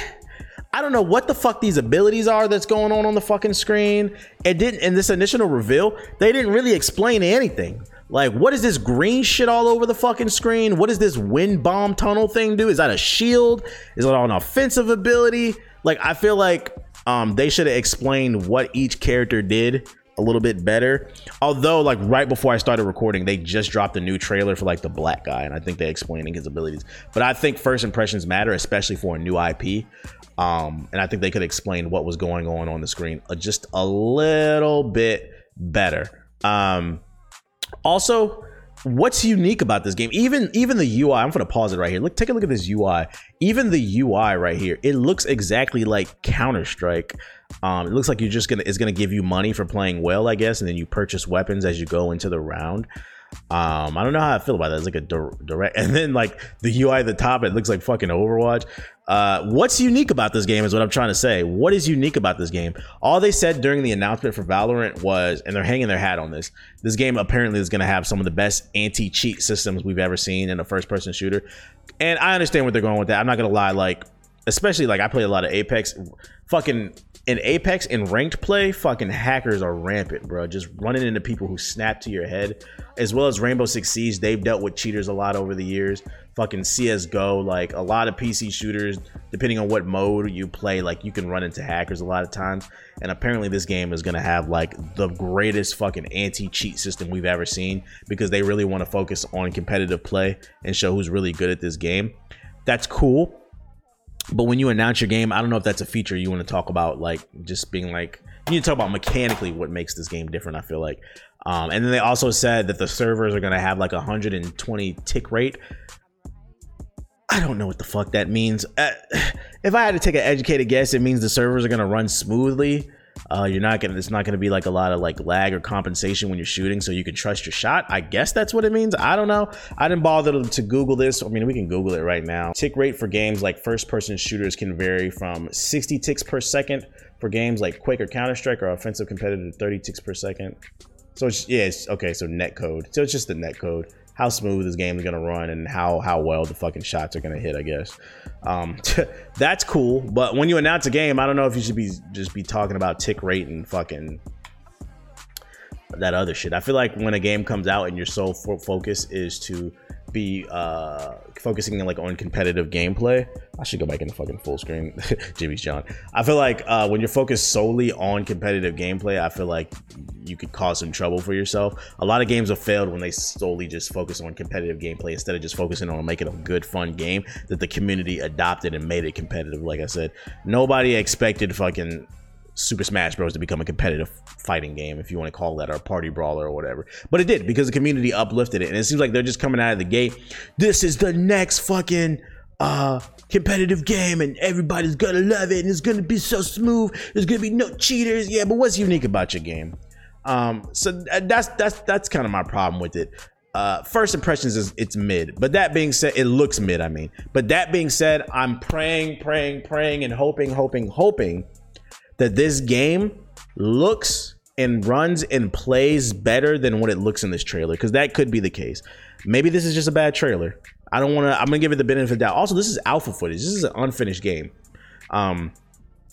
I don't know what the fuck these abilities are that's going on on the fucking screen. It didn't in this initial reveal. They didn't really explain anything. Like, what is this green shit all over the fucking screen? What does this wind bomb tunnel thing do? Is that a shield? Is it an offensive ability? Like, I feel like um, they should have explained what each character did a little bit better. Although, like right before I started recording, they just dropped a new trailer for like the black guy, and I think they're explaining his abilities. But I think first impressions matter, especially for a new IP. Um, and I think they could explain what was going on on the screen uh, just a little bit better. Um, also, what's unique about this game? Even even the UI. I'm gonna pause it right here. Look, take a look at this UI. Even the UI right here, it looks exactly like Counter Strike. Um, it looks like you're just gonna it's gonna give you money for playing well, I guess, and then you purchase weapons as you go into the round. Um, I don't know how I feel about that. It's like a direct, and then like the UI at the top, it looks like fucking Overwatch. Uh, what's unique about this game is what I'm trying to say. What is unique about this game? All they said during the announcement for Valorant was, and they're hanging their hat on this. This game apparently is going to have some of the best anti-cheat systems we've ever seen in a first-person shooter. And I understand what they're going with that. I'm not gonna lie, like especially like I play a lot of Apex. Fucking in Apex in ranked play, fucking hackers are rampant, bro. Just running into people who snap to your head, as well as Rainbow Six Siege. They've dealt with cheaters a lot over the years. Fucking CS:GO, like a lot of PC shooters, depending on what mode you play, like you can run into hackers a lot of times. And apparently, this game is gonna have like the greatest fucking anti-cheat system we've ever seen because they really want to focus on competitive play and show who's really good at this game. That's cool but when you announce your game, I don't know if that's a feature you want to talk about, like just being like you need to talk about mechanically what makes this game different. I feel like, um, and then they also said that the servers are gonna have like a 120 tick rate. I don't know what the fuck that means. Uh, if I had to take an educated guess, it means the servers are gonna run smoothly. Uh, you're not gonna. It's not gonna be like a lot of like lag or compensation when you're shooting, so you can trust your shot. I guess that's what it means. I don't know. I didn't bother to Google this. I mean, we can Google it right now. Tick rate for games like first-person shooters can vary from 60 ticks per second for games like Quake or Counter Strike or offensive competitive 30 ticks per second. So it's yeah, it's, okay. So net code. So it's just the net code how smooth this game is gonna run and how how well the fucking shots are gonna hit. I guess um, that's cool. But when you announce a game, I don't know if you should be just be talking about tick rate and fucking that other shit. I feel like when a game comes out and your sole focus is to be uh, focusing like on competitive gameplay. I should go back into fucking full screen. Jimmy's John. I feel like uh, when you're focused solely on competitive gameplay, I feel like you could cause some trouble for yourself. A lot of games have failed when they solely just focus on competitive gameplay instead of just focusing on making a good, fun game that the community adopted and made it competitive. Like I said, nobody expected fucking Super Smash Bros. to become a competitive fighting game, if you want to call that, or party brawler or whatever. But it did because the community uplifted it, and it seems like they're just coming out of the gate. This is the next fucking uh competitive game, and everybody's gonna love it, and it's gonna be so smooth. There's gonna be no cheaters. Yeah, but what's unique about your game? Um, so that's that's that's kind of my problem with it. Uh, first impressions is it's mid, but that being said, it looks mid. I mean, but that being said, I'm praying, praying, praying, and hoping, hoping, hoping that this game looks and runs and plays better than what it looks in this trailer because that could be the case. Maybe this is just a bad trailer. I don't want to. I'm gonna give it the benefit of the doubt. Also, this is alpha footage. This is an unfinished game. Um,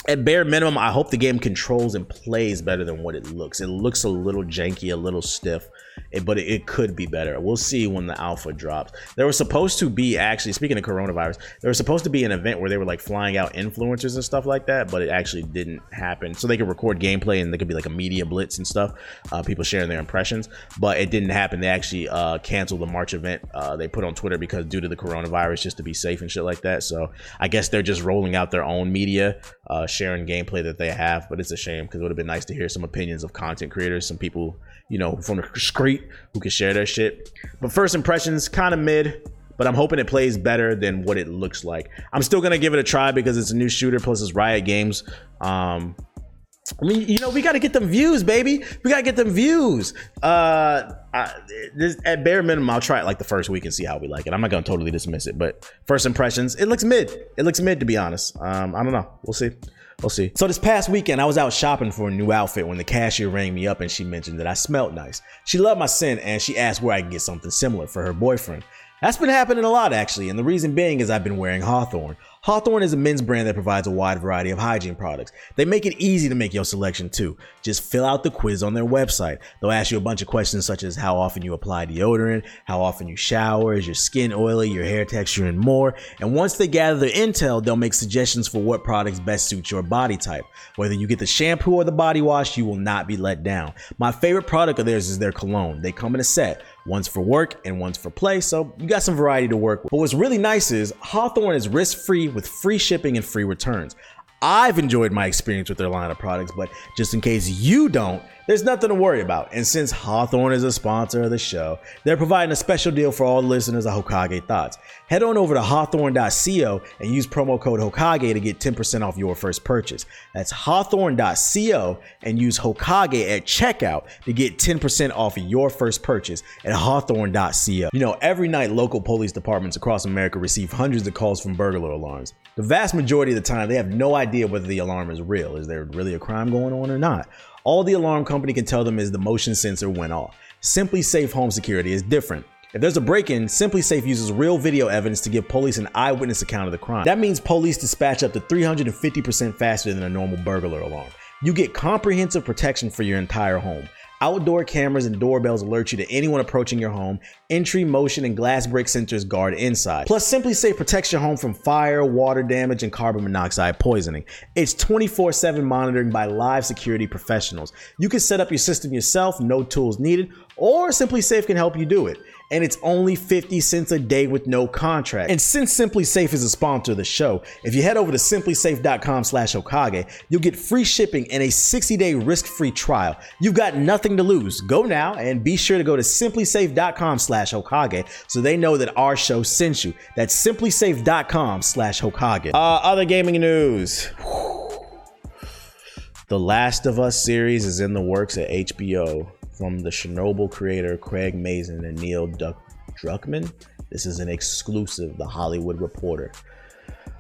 at bare minimum, I hope the game controls and plays better than what it looks. It looks a little janky, a little stiff it, but it, could be better. We'll see when the alpha drops. There was supposed to be actually speaking of coronavirus, there was supposed to be an event where they were like flying out influencers and stuff like that, but it actually didn't happen. So they could record gameplay and there could be like a media blitz and stuff, uh, people sharing their impressions, but it didn't happen. They actually uh, canceled the March event. Uh, they put on Twitter because due to the coronavirus, just to be safe and shit like that. So I guess they're just rolling out their own media, uh, sharing gameplay that they have. But it's a shame because it would have been nice to hear some opinions of content creators, some people you know, from the street who can share their shit. But first impressions, kind of mid, but I'm hoping it plays better than what it looks like. I'm still gonna give it a try because it's a new shooter plus it's Riot Games. Um, I mean, you know, we got to get them views, baby. We got to get them views. Uh, I, this, at bare minimum, I'll try it like the first week and see how we like it. I'm not gonna totally dismiss it, but first impressions, it looks mid. It looks mid to be honest. Um, I don't know. We'll see. We'll see. So this past weekend, I was out shopping for a new outfit when the cashier rang me up and she mentioned that I smelled nice. She loved my scent and she asked where I could get something similar for her boyfriend. That's been happening a lot actually, and the reason being is I've been wearing Hawthorne. Hawthorne is a men's brand that provides a wide variety of hygiene products. They make it easy to make your selection too. Just fill out the quiz on their website. They'll ask you a bunch of questions such as how often you apply deodorant, how often you shower, is your skin oily, your hair texture, and more. And once they gather the intel, they'll make suggestions for what products best suit your body type. Whether you get the shampoo or the body wash, you will not be let down. My favorite product of theirs is their cologne. They come in a set. One's for work and one's for play, so you got some variety to work with. But what's really nice is Hawthorne is risk free with free shipping and free returns. I've enjoyed my experience with their line of products, but just in case you don't, there's nothing to worry about. And since Hawthorne is a sponsor of the show, they're providing a special deal for all the listeners of Hokage Thoughts. Head on over to hawthorne.co and use promo code Hokage to get 10% off your first purchase. That's hawthorne.co and use Hokage at checkout to get 10% off your first purchase at hawthorne.co. You know, every night local police departments across America receive hundreds of calls from burglar alarms. The vast majority of the time, they have no idea whether the alarm is real. Is there really a crime going on or not? All the alarm company can tell them is the motion sensor went off. SimpliSafe Home Security is different. If there's a break-in, SimpliSafe uses real video evidence to give police an eyewitness account of the crime. That means police dispatch up to 350% faster than a normal burglar alarm. You get comprehensive protection for your entire home. Outdoor cameras and doorbells alert you to anyone approaching your home. Entry, motion, and glass break sensors guard inside. Plus, Simply SimpliSafe protects your home from fire, water damage, and carbon monoxide poisoning. It's 24 7 monitoring by live security professionals. You can set up your system yourself, no tools needed, or SimpliSafe can help you do it and it's only 50 cents a day with no contract. And since SimpliSafe is a sponsor of the show, if you head over to simplisafe.com slash Hokage, you'll get free shipping and a 60-day risk-free trial. You've got nothing to lose. Go now and be sure to go to simplisafe.com slash Hokage so they know that our show sent you. That's simplisafe.com slash Hokage. Uh, other gaming news. The Last of Us series is in the works at HBO from the Chernobyl creator Craig Mazin and Neil Druckmann. This is an exclusive, The Hollywood Reporter.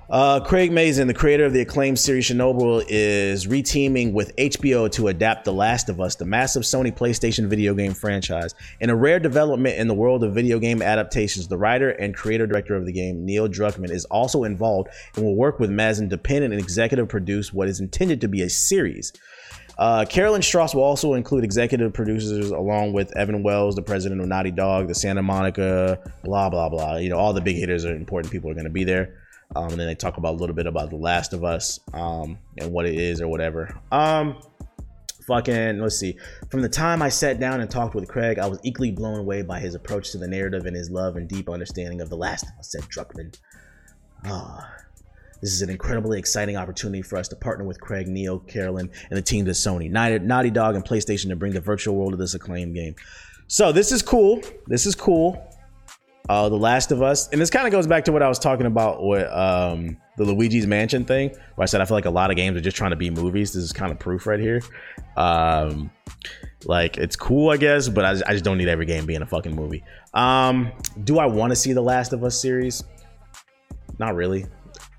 Uh, Craig Mazin, the creator of the acclaimed series Chernobyl, is reteaming with HBO to adapt The Last of Us, the massive Sony PlayStation video game franchise. In a rare development in the world of video game adaptations, the writer and creator director of the game, Neil Druckmann, is also involved and will work with Mazin to pen and executive produce what is intended to be a series. Uh, Carolyn Strauss will also include executive producers along with Evan Wells, the president of Naughty Dog, the Santa Monica, blah, blah, blah. You know, all the big hitters are important people are going to be there. Um, and then they talk about a little bit about The Last of Us um, and what it is or whatever. Um, fucking, let's see. From the time I sat down and talked with Craig, I was equally blown away by his approach to the narrative and his love and deep understanding of The Last of Us, said Druckmann. Ah. This is an incredibly exciting opportunity for us to partner with Craig, Neil, Carolyn, and the teams at Sony, Naughty Dog, and PlayStation to bring the virtual world of this acclaimed game. So this is cool. This is cool. Uh, the Last of Us, and this kind of goes back to what I was talking about with um, the Luigi's Mansion thing, where I said I feel like a lot of games are just trying to be movies. This is kind of proof right here. Um, like it's cool, I guess, but I, I just don't need every game being a fucking movie. Um, do I want to see the Last of Us series? Not really.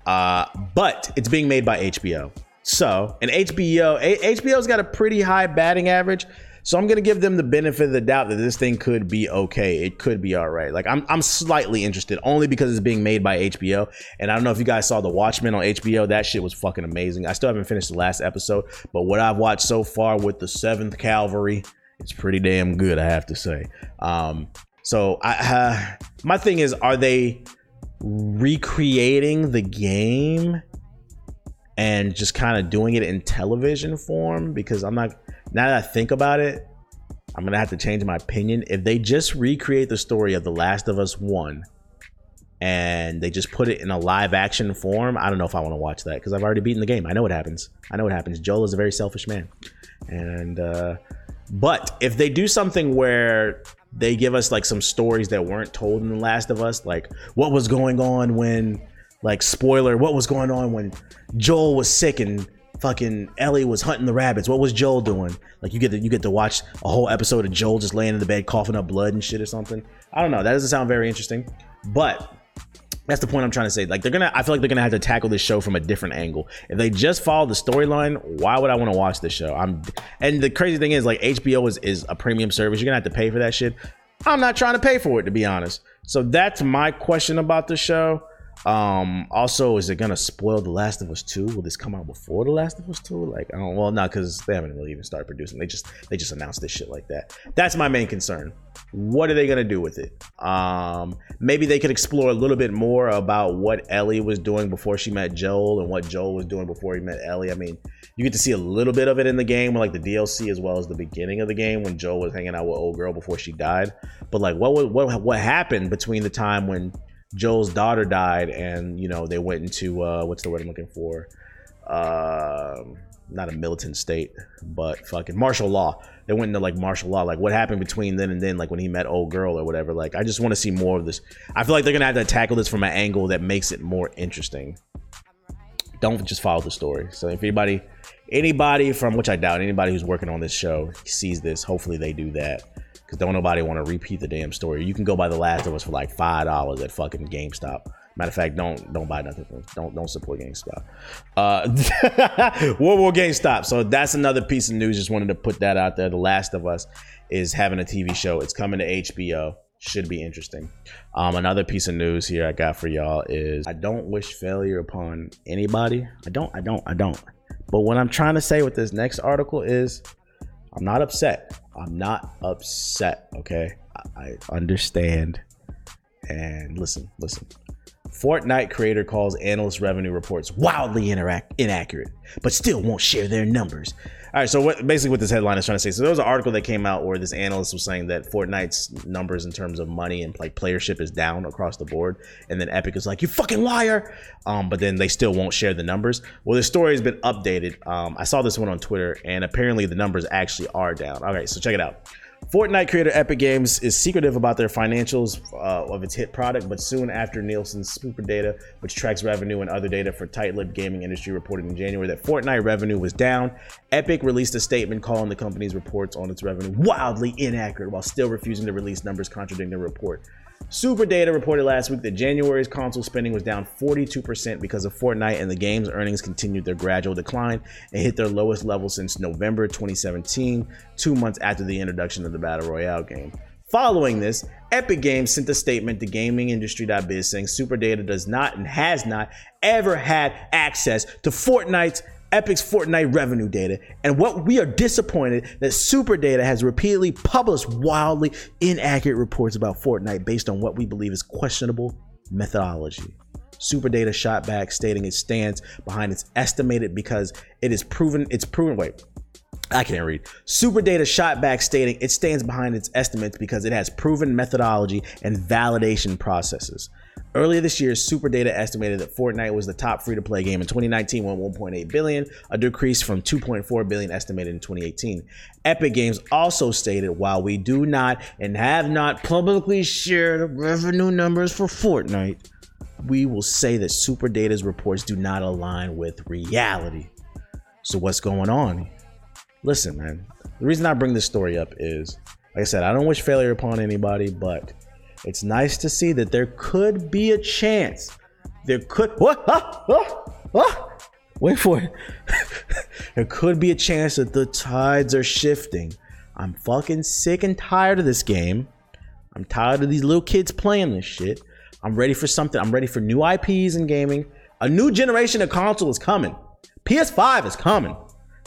Uh, but it's being made by HBO. So, and HBO, HBO's got a pretty high batting average. So I'm gonna give them the benefit of the doubt that this thing could be okay. It could be all right. Like I'm, I'm slightly interested only because it's being made by HBO. And I don't know if you guys saw The Watchmen on HBO. That shit was fucking amazing. I still haven't finished the last episode, but what I've watched so far with the Seventh Cavalry, it's pretty damn good. I have to say. Um, so I, uh, my thing is, are they? Recreating the game and just kind of doing it in television form because I'm not now that I think about it, I'm gonna have to change my opinion. If they just recreate the story of The Last of Us One and they just put it in a live action form, I don't know if I want to watch that because I've already beaten the game. I know what happens. I know what happens. Joel is a very selfish man, and uh, but if they do something where they give us like some stories that weren't told in The Last of Us, like what was going on when, like spoiler, what was going on when Joel was sick and fucking Ellie was hunting the rabbits. What was Joel doing? Like you get to you get to watch a whole episode of Joel just laying in the bed coughing up blood and shit or something. I don't know. That doesn't sound very interesting, but that's the point I'm trying to say. Like they're gonna, I feel like they're gonna have to tackle this show from a different angle. If they just follow the storyline, why would I want to watch this show? I'm, and the crazy thing is, like HBO is is a premium service. You're gonna have to pay for that shit. I'm not trying to pay for it to be honest. So that's my question about the show. Um, also, is it gonna spoil The Last of Us 2? Will this come out before The Last of Us 2? Like, I don't well, not because they haven't really even started producing. They just they just announced this shit like that. That's my main concern. What are they gonna do with it? Um, maybe they could explore a little bit more about what Ellie was doing before she met Joel and what Joel was doing before he met Ellie. I mean, you get to see a little bit of it in the game, like the DLC as well as the beginning of the game when Joel was hanging out with old girl before she died. But like, what what what happened between the time when Joel's daughter died, and you know they went into uh, what's the word I'm looking for? Uh, not a militant state, but fucking martial law. They went into like martial law. Like what happened between then and then, like when he met old girl or whatever. Like I just want to see more of this. I feel like they're gonna have to tackle this from an angle that makes it more interesting. Don't just follow the story. So if anybody, anybody from which I doubt anybody who's working on this show sees this, hopefully they do that because don't nobody want to repeat the damn story. You can go buy The Last of Us for like five dollars at fucking GameStop. Matter of fact, don't don't buy nothing. Don't don't support GameStop. Uh, World War GameStop. So that's another piece of news. Just wanted to put that out there. The Last of Us is having a TV show. It's coming to HBO. Should be interesting. Um, another piece of news here I got for y'all is I don't wish failure upon anybody. I don't. I don't. I don't. But what I'm trying to say with this next article is I'm not upset. I'm not upset. Okay. I, understand. And listen, listen. Fortnite creator calls analyst revenue reports wildly interact- inaccurate, but still won't share their numbers. All right, so what basically what this headline is trying to say. So there was an article that came out where this analyst was saying that Fortnite's numbers in terms of money and like playership is down across the board, and then Epic is like, "You fucking liar!" Um, but then they still won't share the numbers. Well, the story has been updated. Um, I saw this one on Twitter, and apparently the numbers actually are down. All right, so check it out. Fortnite creator Epic Games is secretive about their financials uh, of its hit product, but soon after Nielsen's SuperData, which tracks revenue and other data for tight-lipped gaming industry, reported in January that Fortnite revenue was down. Epic released a statement calling the company's reports on its revenue wildly inaccurate, while still refusing to release numbers contradicting the report. SuperData reported last week that January's console spending was down 42% because of Fortnite, and the game's earnings continued their gradual decline and hit their lowest level since November 2017, two months after the introduction of the Battle Royale game. Following this, Epic Games sent a statement to gamingindustry.biz saying SuperData does not and has not ever had access to Fortnite's Epic's Fortnite revenue data, and what we are disappointed that SuperData has repeatedly published wildly inaccurate reports about Fortnite based on what we believe is questionable methodology. SuperData shot back, stating it stands behind its estimated because it is proven. It's proven. Wait, I can't read. SuperData shot back, stating it stands behind its estimates because it has proven methodology and validation processes. Earlier this year, SuperData estimated that Fortnite was the top free-to-play game in 2019 with 1.8 billion, a decrease from 2.4 billion estimated in 2018. Epic Games also stated, while we do not and have not publicly shared revenue numbers for Fortnite, we will say that SuperData's reports do not align with reality. So what's going on? Listen, man. The reason I bring this story up is, like I said, I don't wish failure upon anybody, but it's nice to see that there could be a chance. There could what? Ah, ah, ah. Wait for it. there could be a chance that the tides are shifting. I'm fucking sick and tired of this game. I'm tired of these little kids playing this shit. I'm ready for something. I'm ready for new IPs in gaming. A new generation of console is coming. PS5 is coming.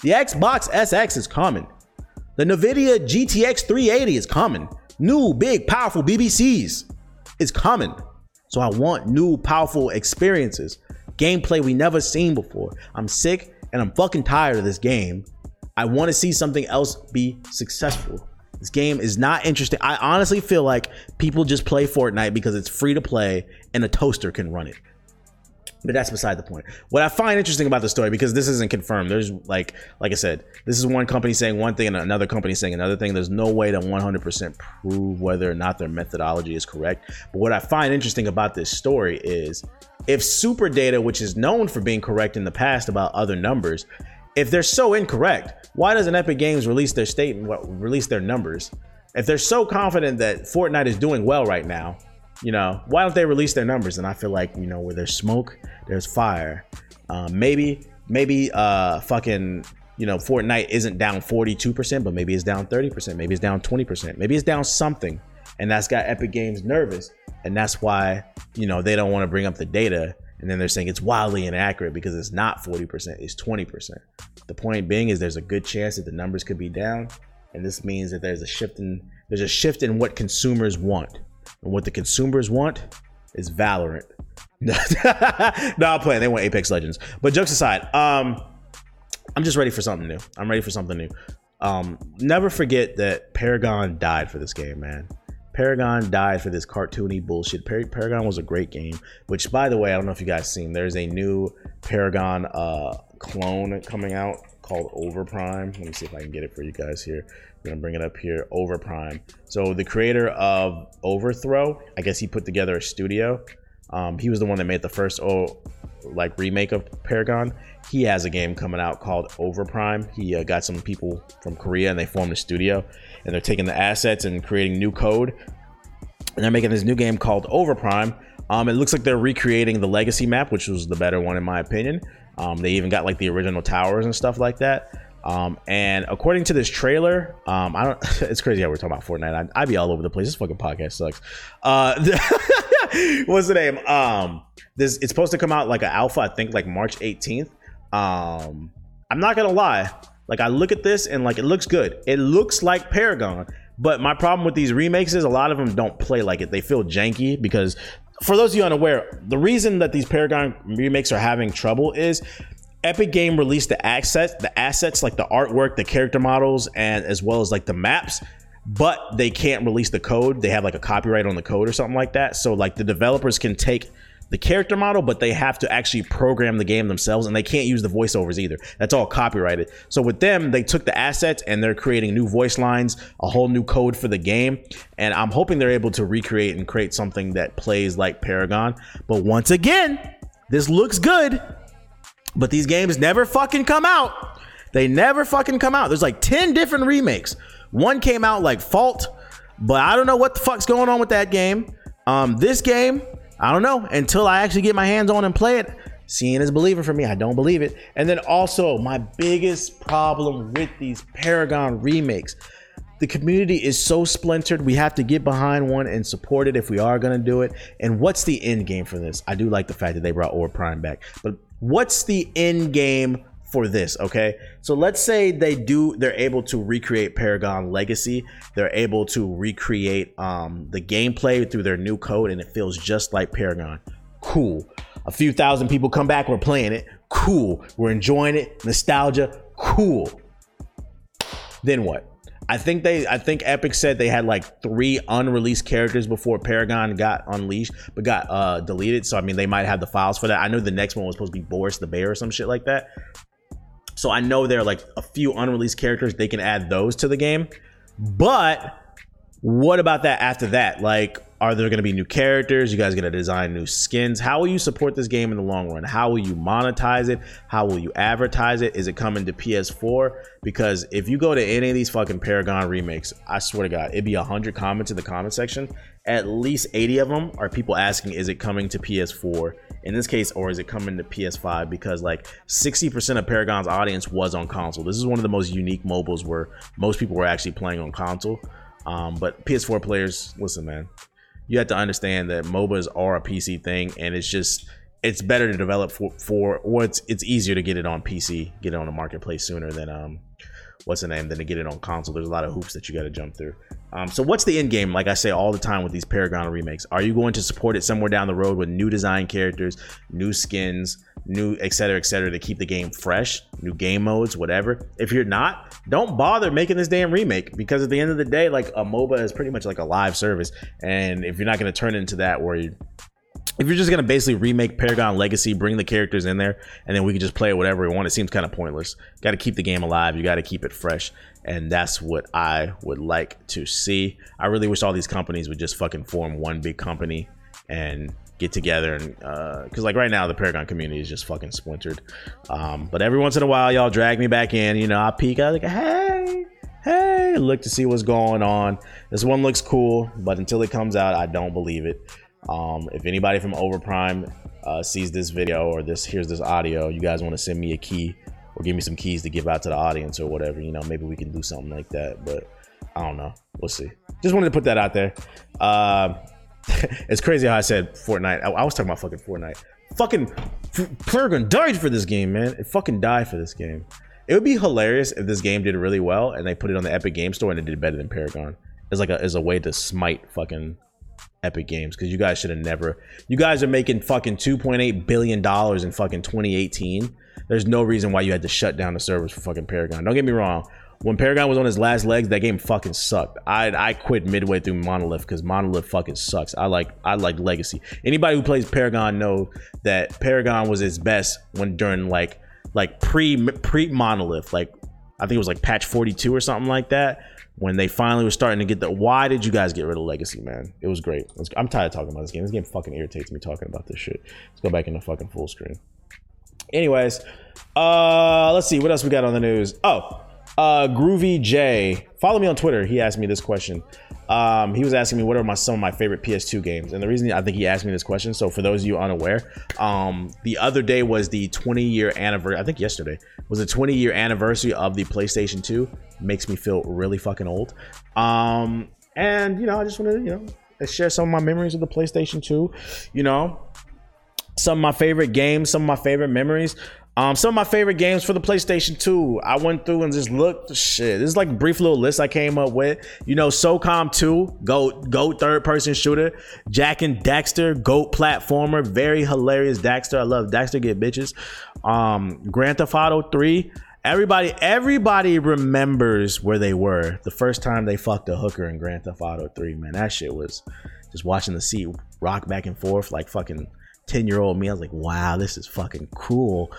The Xbox SX is coming. The Nvidia GTX 380 is coming new, big, powerful BBCs is coming. So I want new, powerful experiences, gameplay we never seen before. I'm sick and I'm fucking tired of this game. I want to see something else be successful. This game is not interesting. I honestly feel like people just play Fortnite because it's free to play and a toaster can run it. But that's beside the point. What I find interesting about the story, because this isn't confirmed, there's like, like I said, this is one company saying one thing and another company saying another thing. There's no way to 100% prove whether or not their methodology is correct. But what I find interesting about this story is if SuperData, which is known for being correct in the past about other numbers, if they're so incorrect, why doesn't Epic Games release their statement, what release their numbers? If they're so confident that Fortnite is doing well right now, you know, why don't they release their numbers? And I feel like, you know, where there's smoke, there's fire. Um, maybe, maybe, uh, fucking, you know, Fortnite isn't down 42%, but maybe it's down 30%. Maybe it's down 20%. Maybe it's down something. And that's got Epic Games nervous. and that's why you know they don't want to bring up the data and then they're saying it's wildly inaccurate because it's not 40% it's 20% the point being is there's a good chance that the numbers could be down and this means that there's a shift in there's a shift in what consumers want and what the consumers want is valorant no i'm playing they want apex legends but jokes aside um i'm just ready for something new i'm ready for something new um never forget that paragon died for this game man Paragon died for this cartoony bullshit. Par- Paragon was a great game, which, by the way, I don't know if you guys seen. There's a new Paragon uh, clone coming out called Overprime. Let me see if I can get it for you guys here. I'm gonna bring it up here. Overprime. So the creator of Overthrow, I guess he put together a studio. Um, he was the one that made the first oh, like remake of Paragon. He has a game coming out called Overprime. He uh, got some people from Korea and they formed a studio and they're taking the assets and creating new code. And they're making this new game called Overprime. Um, it looks like they're recreating the legacy map, which was the better one in my opinion. Um, they even got like the original towers and stuff like that. Um, and according to this trailer, um, I don't. It's crazy how we're talking about Fortnite. I, would be all over the place. This fucking podcast sucks. Uh, what's the name? Um, this it's supposed to come out like an alpha. I think like March 18th. Um, I'm not gonna lie. Like I look at this and like it looks good. It looks like Paragon. But my problem with these remakes is a lot of them don't play like it. They feel janky because for those of you unaware, the reason that these Paragon remakes are having trouble is Epic Game released the assets, the assets like the artwork, the character models, and as well as like the maps, but they can't release the code. They have like a copyright on the code or something like that. So like the developers can take the character model, but they have to actually program the game themselves and they can't use the voiceovers either. That's all copyrighted. So with them, they took the assets and they're creating new voice lines, a whole new code for the game. And I'm hoping they're able to recreate and create something that plays like Paragon. But once again, this looks good, but these games never fucking come out. They never fucking come out. There's like 10 different remakes. One came out like Fault, but I don't know what the fuck's going on with that game. Um, this game, I don't know until I actually get my hands on and play it. Seeing is believing for me. I don't believe it. And then also, my biggest problem with these Paragon remakes the community is so splintered. We have to get behind one and support it if we are going to do it. And what's the end game for this? I do like the fact that they brought Or Prime back, but what's the end game for this okay? So let's say they do they're able to recreate paragon legacy. They're able to recreate um, the gameplay through their new code and it feels just like paragon. Cool. A few thousand people come back we're playing it. Cool. We're enjoying it. Nostalgia. Cool. Then what? I think they I think Epic said they had like three unreleased characters before Paragon got unleashed, but got uh deleted. So I mean they might have the files for that. I know the next one was supposed to be Boris the Bear or some shit like that. So I know there are like a few unreleased characters. They can add those to the game. But what about that after that? Like, are there going to be new characters? You guys going to design new skins? How will you support this game in the long run? How will you monetize it? How will you advertise it? Is it coming to PS4? Because if you go to any of these fucking Paragon remakes, I swear to God, it'd be 100 comments in the comment section. At least 80 of them are people asking, is it coming to PS4? In this case, or is it coming to PS5? Because like 60% of Paragon's audience was on console. This is one of the most unique MOBAs where most people were actually playing on console. Um, but PS4 players, listen, man, you have to understand that MOBAs are a PC thing, and it's just it's better to develop for, for or it's it's easier to get it on PC, get it on the marketplace sooner than um what's the name than to get it on console. There's a lot of hoops that you got to jump through. Um, so what's the end game? Like I say all the time with these Paragon remakes, are you going to support it somewhere down the road with new design characters, new skins, new et cetera, et cetera, to keep the game fresh, new game modes, whatever? If you're not, don't bother making this damn remake because at the end of the day, like a MOBA is pretty much like a live service, and if you're not going to turn into that where you if you're just gonna basically remake Paragon Legacy, bring the characters in there, and then we can just play whatever we want, it seems kind of pointless. Got to keep the game alive. You got to keep it fresh, and that's what I would like to see. I really wish all these companies would just fucking form one big company and get together and because uh, like right now the Paragon community is just fucking splintered. Um, but every once in a while, y'all drag me back in. You know, I peek. I like, hey, hey, look to see what's going on. This one looks cool, but until it comes out, I don't believe it. Um, if anybody from Overprime uh, sees this video or this hears this audio, you guys want to send me a key or give me some keys to give out to the audience or whatever, you know, maybe we can do something like that. But I don't know. We'll see. Just wanted to put that out there. Uh, it's crazy how I said Fortnite. I, I was talking about fucking Fortnite. Fucking Paragon died for this game, man. It fucking died for this game. It would be hilarious if this game did really well and they put it on the Epic Game Store and it did better than Paragon. As like a a way to smite fucking Epic Games because you guys should have never. You guys are making fucking 2.8 billion dollars in fucking 2018. There's no reason why you had to shut down the servers for fucking Paragon. Don't get me wrong. When Paragon was on his last legs, that game fucking sucked. I I quit midway through Monolith because Monolith fucking sucks. I like I like Legacy. Anybody who plays Paragon know that Paragon was its best when during like like pre pre Monolith, like I think it was like patch 42 or something like that when they finally were starting to get the why did you guys get rid of legacy man? It was great. I'm tired of talking about this game. This game fucking irritates me talking about this shit. Let's go back into fucking full screen. Anyways uh let's see. What else we got on the news? Oh uh groovy j. Follow me on twitter. He asked me this question. Um, he was asking me what are my some of my favorite PS2 games, and the reason I think he asked me this question. So for those of you unaware, um, the other day was the 20 year anniversary. I think yesterday was the 20 year anniversary of the PlayStation 2. Makes me feel really fucking old. Um, and you know, I just want to you know share some of my memories of the PlayStation 2. You know, some of my favorite games, some of my favorite memories. Um, some of my favorite games for the PlayStation 2. I went through and just looked. Shit, this is like a brief little list I came up with. You know, SOCOM 2, GOAT, GOAT third person shooter. Jak and Daxter, GOAT platformer. Very hilarious Daxter. I love Daxter get bitches. Um, Grand Theft Auto 3. Everybody, everybody remembers where they were the first time they fucked a hooker in Grand Theft Auto 3. Man, that shit was just watching the seat rock back and forth like fucking 10 year old me. I was like, wow, this is fucking cool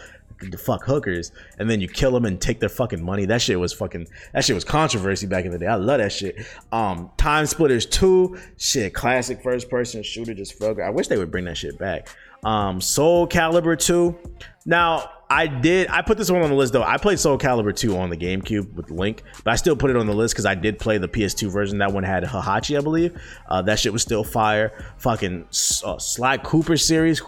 fuck hookers and then you kill them and take their fucking money. That shit was fucking that shit was controversy back in the day. I love that shit. Um Time Splitters 2, shit, classic first person shooter just fuck. I wish they would bring that shit back. Um Soul Calibur 2. Now, I did I put this one on the list though. I played Soul Calibur 2 on the GameCube with Link, but I still put it on the list because I did play the PS2 version. That one had Heihachi, I believe. Uh, that shit was still fire. Fucking uh, Sly Cooper series,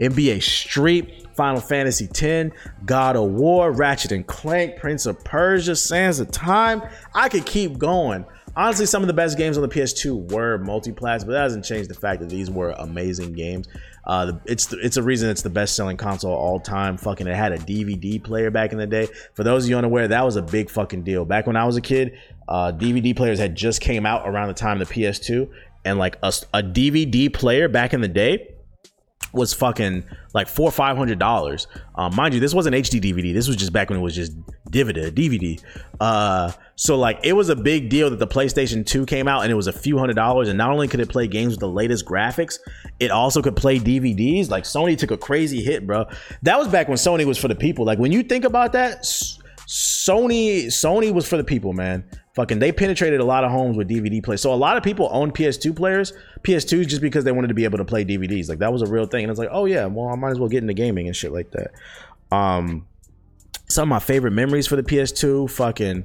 NBA Street, Final Fantasy X, God of War, Ratchet and Clank, Prince of Persia, Sands of Time. I could keep going. Honestly, some of the best games on the PS2 were multiplats, but that doesn't change the fact that these were amazing games. Uh, it's it's a reason it's the best selling console all time. Fucking, it had a DVD player back in the day. For those of you unaware, that was a big fucking deal. Back when I was a kid, uh, DVD players had just came out around the time the PS2, and like a, a DVD player back in the day was fucking like four or five hundred dollars. Um, mind you, this wasn't HD DVD. This was just back when it was just DVD. DVD. Uh, so like it was a big deal that the PlayStation 2 came out and it was a few hundred dollars. And not only could it play games with the latest graphics, it also could play DVDs. Like Sony took a crazy hit, bro. That was back when Sony was for the people. Like when you think about that, Sony Sony was for the people, man fucking they penetrated a lot of homes with DVD players. So a lot of people own PS2 players, PS2s just because they wanted to be able to play DVDs. Like that was a real thing. And it's like, oh yeah, well I might as well get into gaming and shit like that. Um some of my favorite memories for the PS2, fucking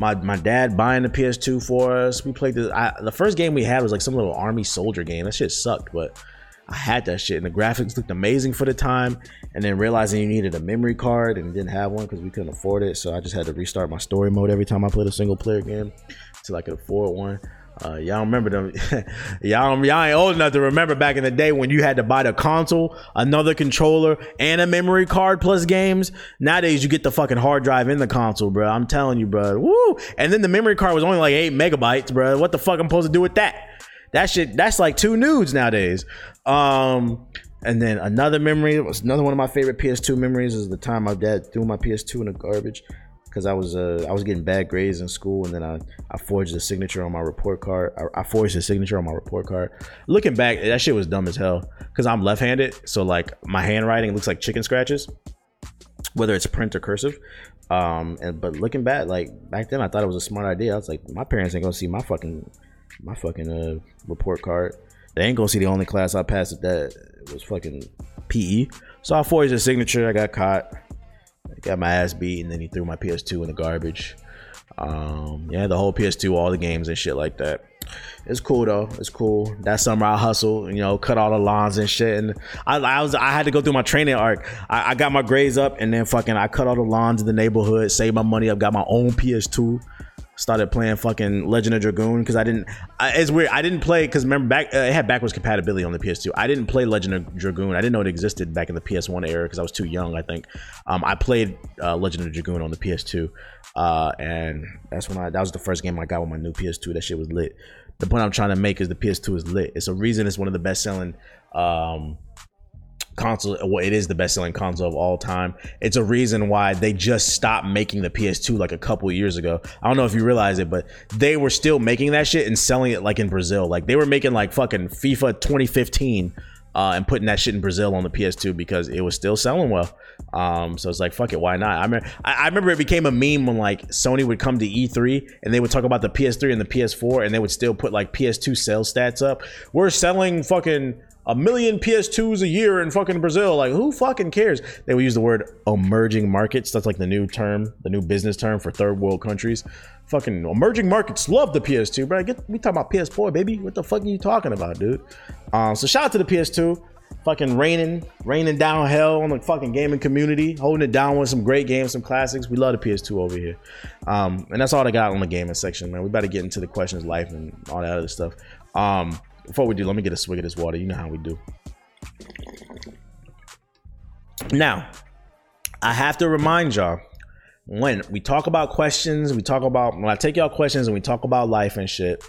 my my dad buying the PS2 for us. We played the I, the first game we had was like some little army soldier game. That shit sucked, but I had that shit, and the graphics looked amazing for the time. And then realizing you needed a memory card and didn't have one because we couldn't afford it, so I just had to restart my story mode every time I played a single player game until I could afford one. Uh, y'all remember them? y'all, y'all ain't old enough to remember back in the day when you had to buy the console, another controller, and a memory card plus games. Nowadays, you get the fucking hard drive in the console, bro. I'm telling you, bro. Woo! And then the memory card was only like eight megabytes, bro. What the fuck I'm supposed to do with that? That shit, that's like two nudes nowadays. Um, and then another memory was another one of my favorite PS2 memories is the time my dad threw my PS2 in the garbage because I was uh I was getting bad grades in school and then I I forged a signature on my report card. I, I forged a signature on my report card. Looking back, that shit was dumb as hell because I'm left-handed, so like my handwriting looks like chicken scratches, whether it's print or cursive. Um, and but looking back, like back then, I thought it was a smart idea. I was like, my parents ain't gonna see my fucking my fucking uh report card. They ain't gonna see the only class I passed that was fucking PE. So I forged a signature. I got caught. Got my ass beat, and then he threw my PS2 in the garbage. Um, yeah, the whole PS2, all the games and shit like that. It's cool though. It's cool. That summer I hustled, you know, cut all the lawns and shit. And I, I was I had to go through my training arc. I, I, got my grades up and then fucking I cut all the lawns in the neighborhood, saved my money up, got my own PS2 started playing fucking Legend of Dragoon because I didn't. I, it's weird. I didn't play because remember back uh, it had backwards compatibility on the PS2. I didn't play Legend of Dragoon. I didn't know it existed back in the PS1 era because I was too young. I think. Um, I played uh, Legend of Dragoon on the PS2, uh, and that's when I that was the first game I got with my new PS2. That shit was lit. The point I'm trying to make is the PS2 is lit. It's a reason it's one of the best selling. Um, console well it is the best selling console of all time it's a reason why they just stopped making the ps2 like a couple years ago i don't know if you realize it but they were still making that shit and selling it like in brazil like they were making like fucking fifa 2015 uh, and putting that shit in Brazil on the PS2 because it was still selling well. Um, so it's like, fuck it, why not? I remember, I remember it became a meme when like Sony would come to E3 and they would talk about the PS3 and the PS4 and they would still put like PS2 sales stats up. We're selling fucking a million PS2s a year in fucking Brazil. Like, who fucking cares? They would use the word emerging markets. That's like the new term, the new business term for third world countries. Fucking emerging markets love the PS2, bro. Get we talking about PS4, baby. What the fuck are you talking about, dude? Um, so shout out to the PS2. Fucking raining, raining down hell on the fucking gaming community, holding it down with some great games, some classics. We love the PS2 over here. Um, and that's all I got on the gaming section, man. We better get into the questions, life, and all that other stuff. Um, before we do, let me get a swig of this water. You know how we do. Now, I have to remind y'all when we talk about questions, we talk about when I take y'all questions and we talk about life and shit.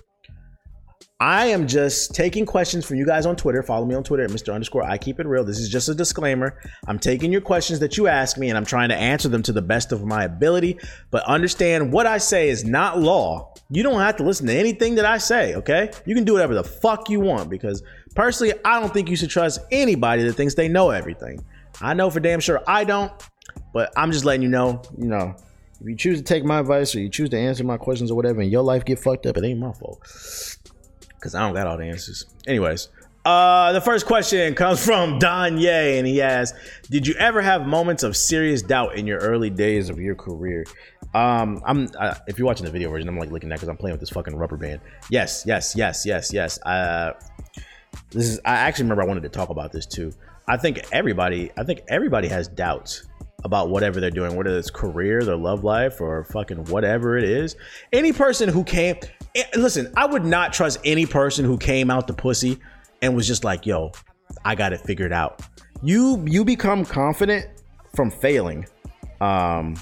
I am just taking questions from you guys on Twitter. Follow me on Twitter at Mr. Underscore I Keep It Real. This is just a disclaimer. I'm taking your questions that you ask me and I'm trying to answer them to the best of my ability. But understand what I say is not law. You don't have to listen to anything that I say, okay? You can do whatever the fuck you want because personally, I don't think you should trust anybody that thinks they know everything. I know for damn sure I don't, but I'm just letting you know, you know, if you choose to take my advice or you choose to answer my questions or whatever and your life get fucked up, it ain't my fault because I don't got all the answers. Anyways, uh, the first question comes from Don Ye, and he asks, "Did you ever have moments of serious doubt in your early days of your career?" Um, I'm uh, if you're watching the video version, I'm like looking at because I'm playing with this fucking rubber band. Yes, yes, yes, yes, yes. Uh, this is. I actually remember I wanted to talk about this too. I think everybody. I think everybody has doubts about whatever they're doing, whether it's career, their love life, or fucking whatever it is. Any person who eh, listen, I would not trust any person who came out the pussy and was just like, "Yo, I got it figured out." You you become confident from failing. Um,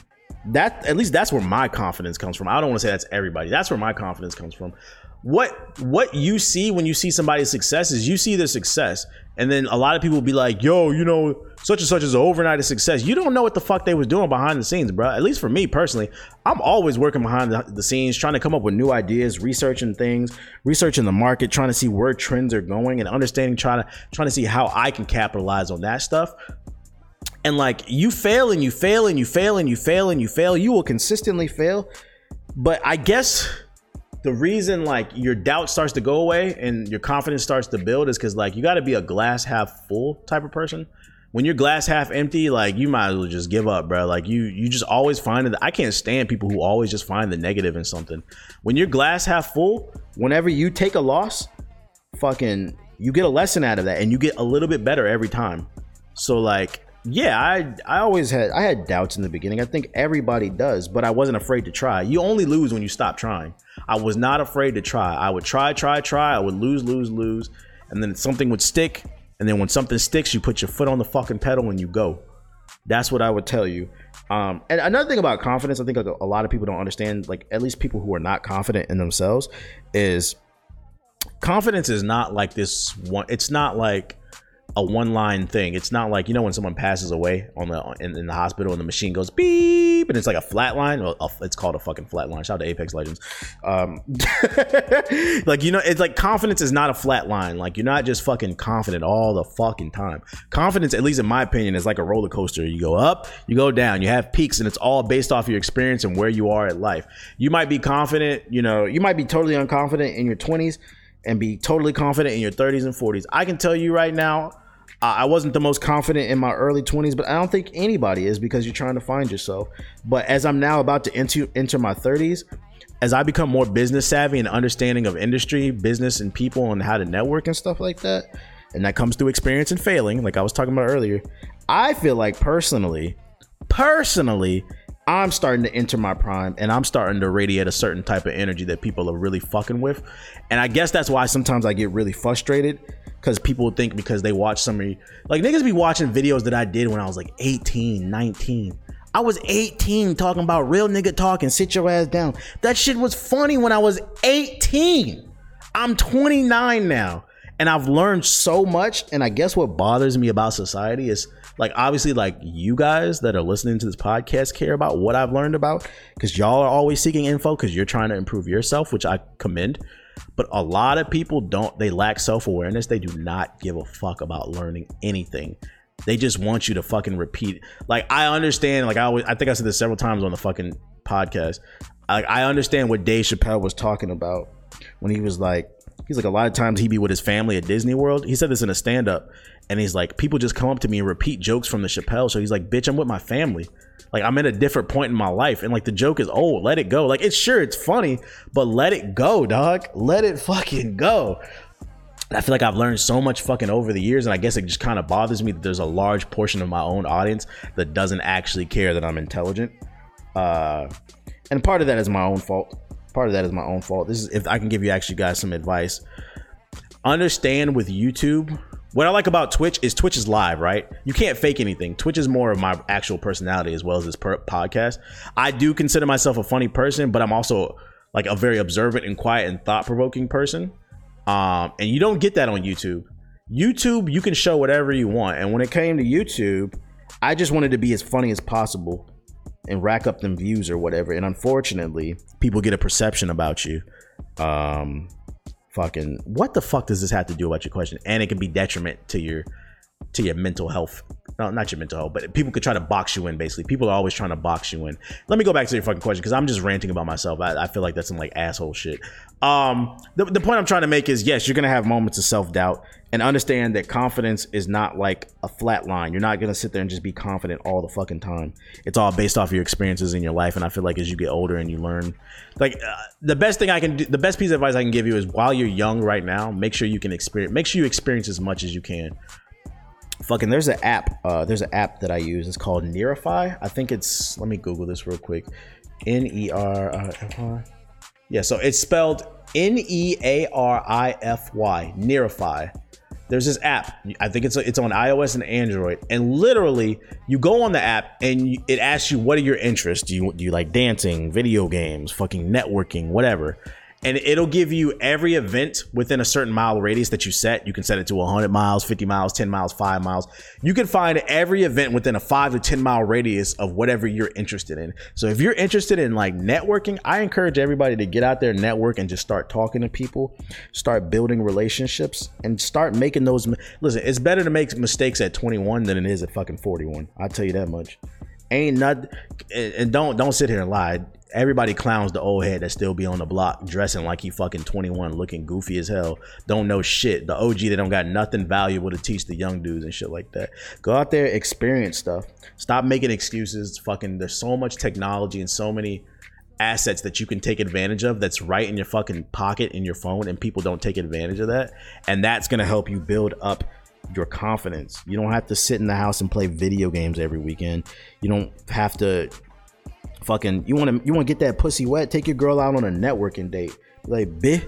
that at least that's where my confidence comes from. I don't want to say that's everybody. That's where my confidence comes from what what you see when you see somebody's success is you see their success and then a lot of people will be like yo you know such and such is an overnight of success. You don't know what the fuck they was doing behind the scenes bro at least for me personally i'm always working behind the, the scenes trying to come up with new ideas researching things researching the market trying to see where trends are going and understanding trying to trying to see how i can capitalize on that stuff. And like you fail and you fail and you fail and you fail and you fail. You will consistently fail. But i guess the reason like your doubt starts to go away and your confidence starts to build is because like you got to be a glass half full type of person. When you're glass half empty like you might as well just give up bro like you you just always find it i can't stand people who always just find the negative in something. When you're glass half full whenever you take a loss fucking you get a lesson out of that and you get a little bit better every time. So like yeah, I I always had I had doubts in the beginning. I think everybody does, but I wasn't afraid to try. You only lose when you stop trying. I was not afraid to try. I would try, try, try. I would lose, lose, lose, and then something would stick. And then when something sticks, you put your foot on the fucking pedal and you go. That's what I would tell you. Um, and another thing about confidence, I think a lot of people don't understand. Like at least people who are not confident in themselves, is confidence is not like this one. It's not like a one line thing. It's not like you know when someone passes away on the in, in, the hospital and the machine goes beep and it's like a flat line. Well, it's called a fucking flat line. Shout out to Apex Legends. Um, like you know, it's like confidence is not a flat line. Like you're not just fucking confident all the fucking time. Confidence, at least in my opinion, is like a roller coaster. You go up, you go down, you have peaks, and it's all based off your experience and where you are at life. You might be confident, you know, you might be totally unconfident in your 20s and be totally confident in your 30s and 40s. I can tell you right now, I wasn't the most confident in my early 20s, but I don't think anybody is because you're trying to find yourself. But as I'm now about to enter, enter my 30s, as I become more business savvy and understanding of industry, business, and people and how to network and stuff like that, and that comes through experience and failing, like I was talking about earlier, I feel like personally, personally, I'm starting to enter my prime and I'm starting to radiate a certain type of energy that people are really fucking with. And I guess that's why sometimes I get really frustrated because people think because they watch some of like niggas be watching videos that I did when I was like 18, 19. I was 18 talking about real nigga talking, sit your ass down. That shit was funny when I was 18. I'm 29 now and I've learned so much. And I guess what bothers me about society is like obviously like you guys that are listening to this podcast care about what I've learned about because y'all are always seeking info because you're trying to improve yourself, which I commend. But a lot of people don't, they lack self awareness. They do not give a fuck about learning anything. They just want you to fucking repeat. Like I understand. Like I always, I think I said this several times on the fucking podcast. Like I understand what Dave Chappelle was talking about when he was like, he's like a lot of times he'd be with his family at Disney World. He said this in a stand up, and he's like, people just come up to me and repeat jokes from the Chappelle. So he's like, bitch, I'm with my family. Like I'm at a different point in my life, and like the joke is, oh, let it go. Like it's sure it's funny, but let it go, dog. Let it fucking go. I feel like I've learned so much fucking over the years, and I guess it just kind of bothers me that there's a large portion of my own audience that doesn't actually care that I'm intelligent. Uh, and part of that is my own fault. Part of that is my own fault. This is if I can give you actually guys some advice. Understand with YouTube, what I like about Twitch is Twitch is live, right? You can't fake anything. Twitch is more of my actual personality as well as this per- podcast. I do consider myself a funny person, but I'm also like a very observant and quiet and thought provoking person. Um, and you don't get that on YouTube. YouTube, you can show whatever you want. And when it came to YouTube, I just wanted to be as funny as possible and rack up them views or whatever. And unfortunately, people get a perception about you. Um, fucking, what the fuck does this have to do about your question? And it can be detriment to your to your mental health. No, not your mental health, but people could try to box you in. Basically, people are always trying to box you in. Let me go back to your fucking question because I'm just ranting about myself. I, I, feel like that's some like asshole shit. Um, the, the point I'm trying to make is yes, you're gonna have moments of self doubt and understand that confidence is not like a flat line. You're not gonna sit there and just be confident all the fucking time. It's all based off your experiences in your life. And I feel like as you get older and you learn, like uh, the best thing I can do, the best piece of advice I can give you is while you're young right now, make sure you can experience, make sure you experience as much as you can fucking there's an app uh there's an app that i use it's called nearify i think it's let me google this real quick n-e-r-i-f-y yeah so it's spelled n-e-a-r-i-f-y nearify there's this app i think it's it's on ios and android and literally you go on the app and you, it asks you what are your interests? Do you do you like dancing video games fucking networking whatever and it'll give you every event within a certain mile radius that you set. You can set it to 100 miles, 50 miles, 10 miles, 5 miles. You can find every event within a 5 to 10 mile radius of whatever you're interested in. So if you're interested in like networking, I encourage everybody to get out there, network, and just start talking to people, start building relationships, and start making those. Listen, it's better to make mistakes at 21 than it is at fucking 41. I'll tell you that much ain't not and don't don't sit here and lie everybody clowns the old head that still be on the block dressing like he fucking 21 looking goofy as hell don't know shit. The og that don't got nothing valuable to teach the young dudes and shit like that. Go out there experience stuff. Stop making excuses. Fucking there's so much technology and so many assets that you can take advantage of that's right in your fucking pocket in your phone and people don't take advantage of that. And that's going to help you build up your confidence. You don't have to sit in the house and play video games every weekend. You don't have to fucking you want to you want to get that pussy wet? Take your girl out on a networking date. Like bitch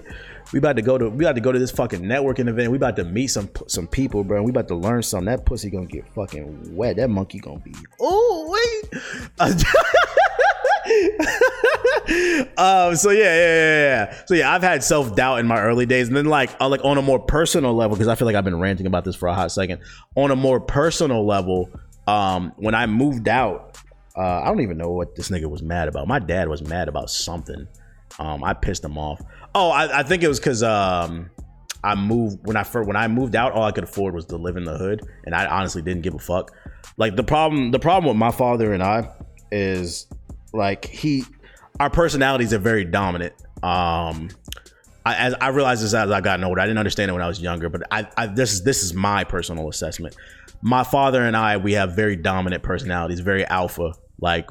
we about to go to we about to go to this fucking networking event. We about to meet some some people bro. We about to learn something. That pussy gonna get fucking wet. That monkey gonna be oh wait um so yeah, yeah yeah yeah so yeah i've had self-doubt in my early days. And then like uh, like on a more personal level because i feel like i've been ranting about this for a hot second. On a more personal level um when i moved out uh, I don't even know what this nigga was mad about. My dad was mad about something. Um, I pissed him off. Oh, I, I think it was because um, I moved when I first when I moved out. All I could afford was to live in the hood, and I honestly didn't give a fuck. Like the problem, the problem with my father and I is like he, our personalities are very dominant. Um, I, as I realized this as I got older. I didn't understand it when I was younger, but I, I this is this is my personal assessment. My father and I, we have very dominant personalities, very alpha. Like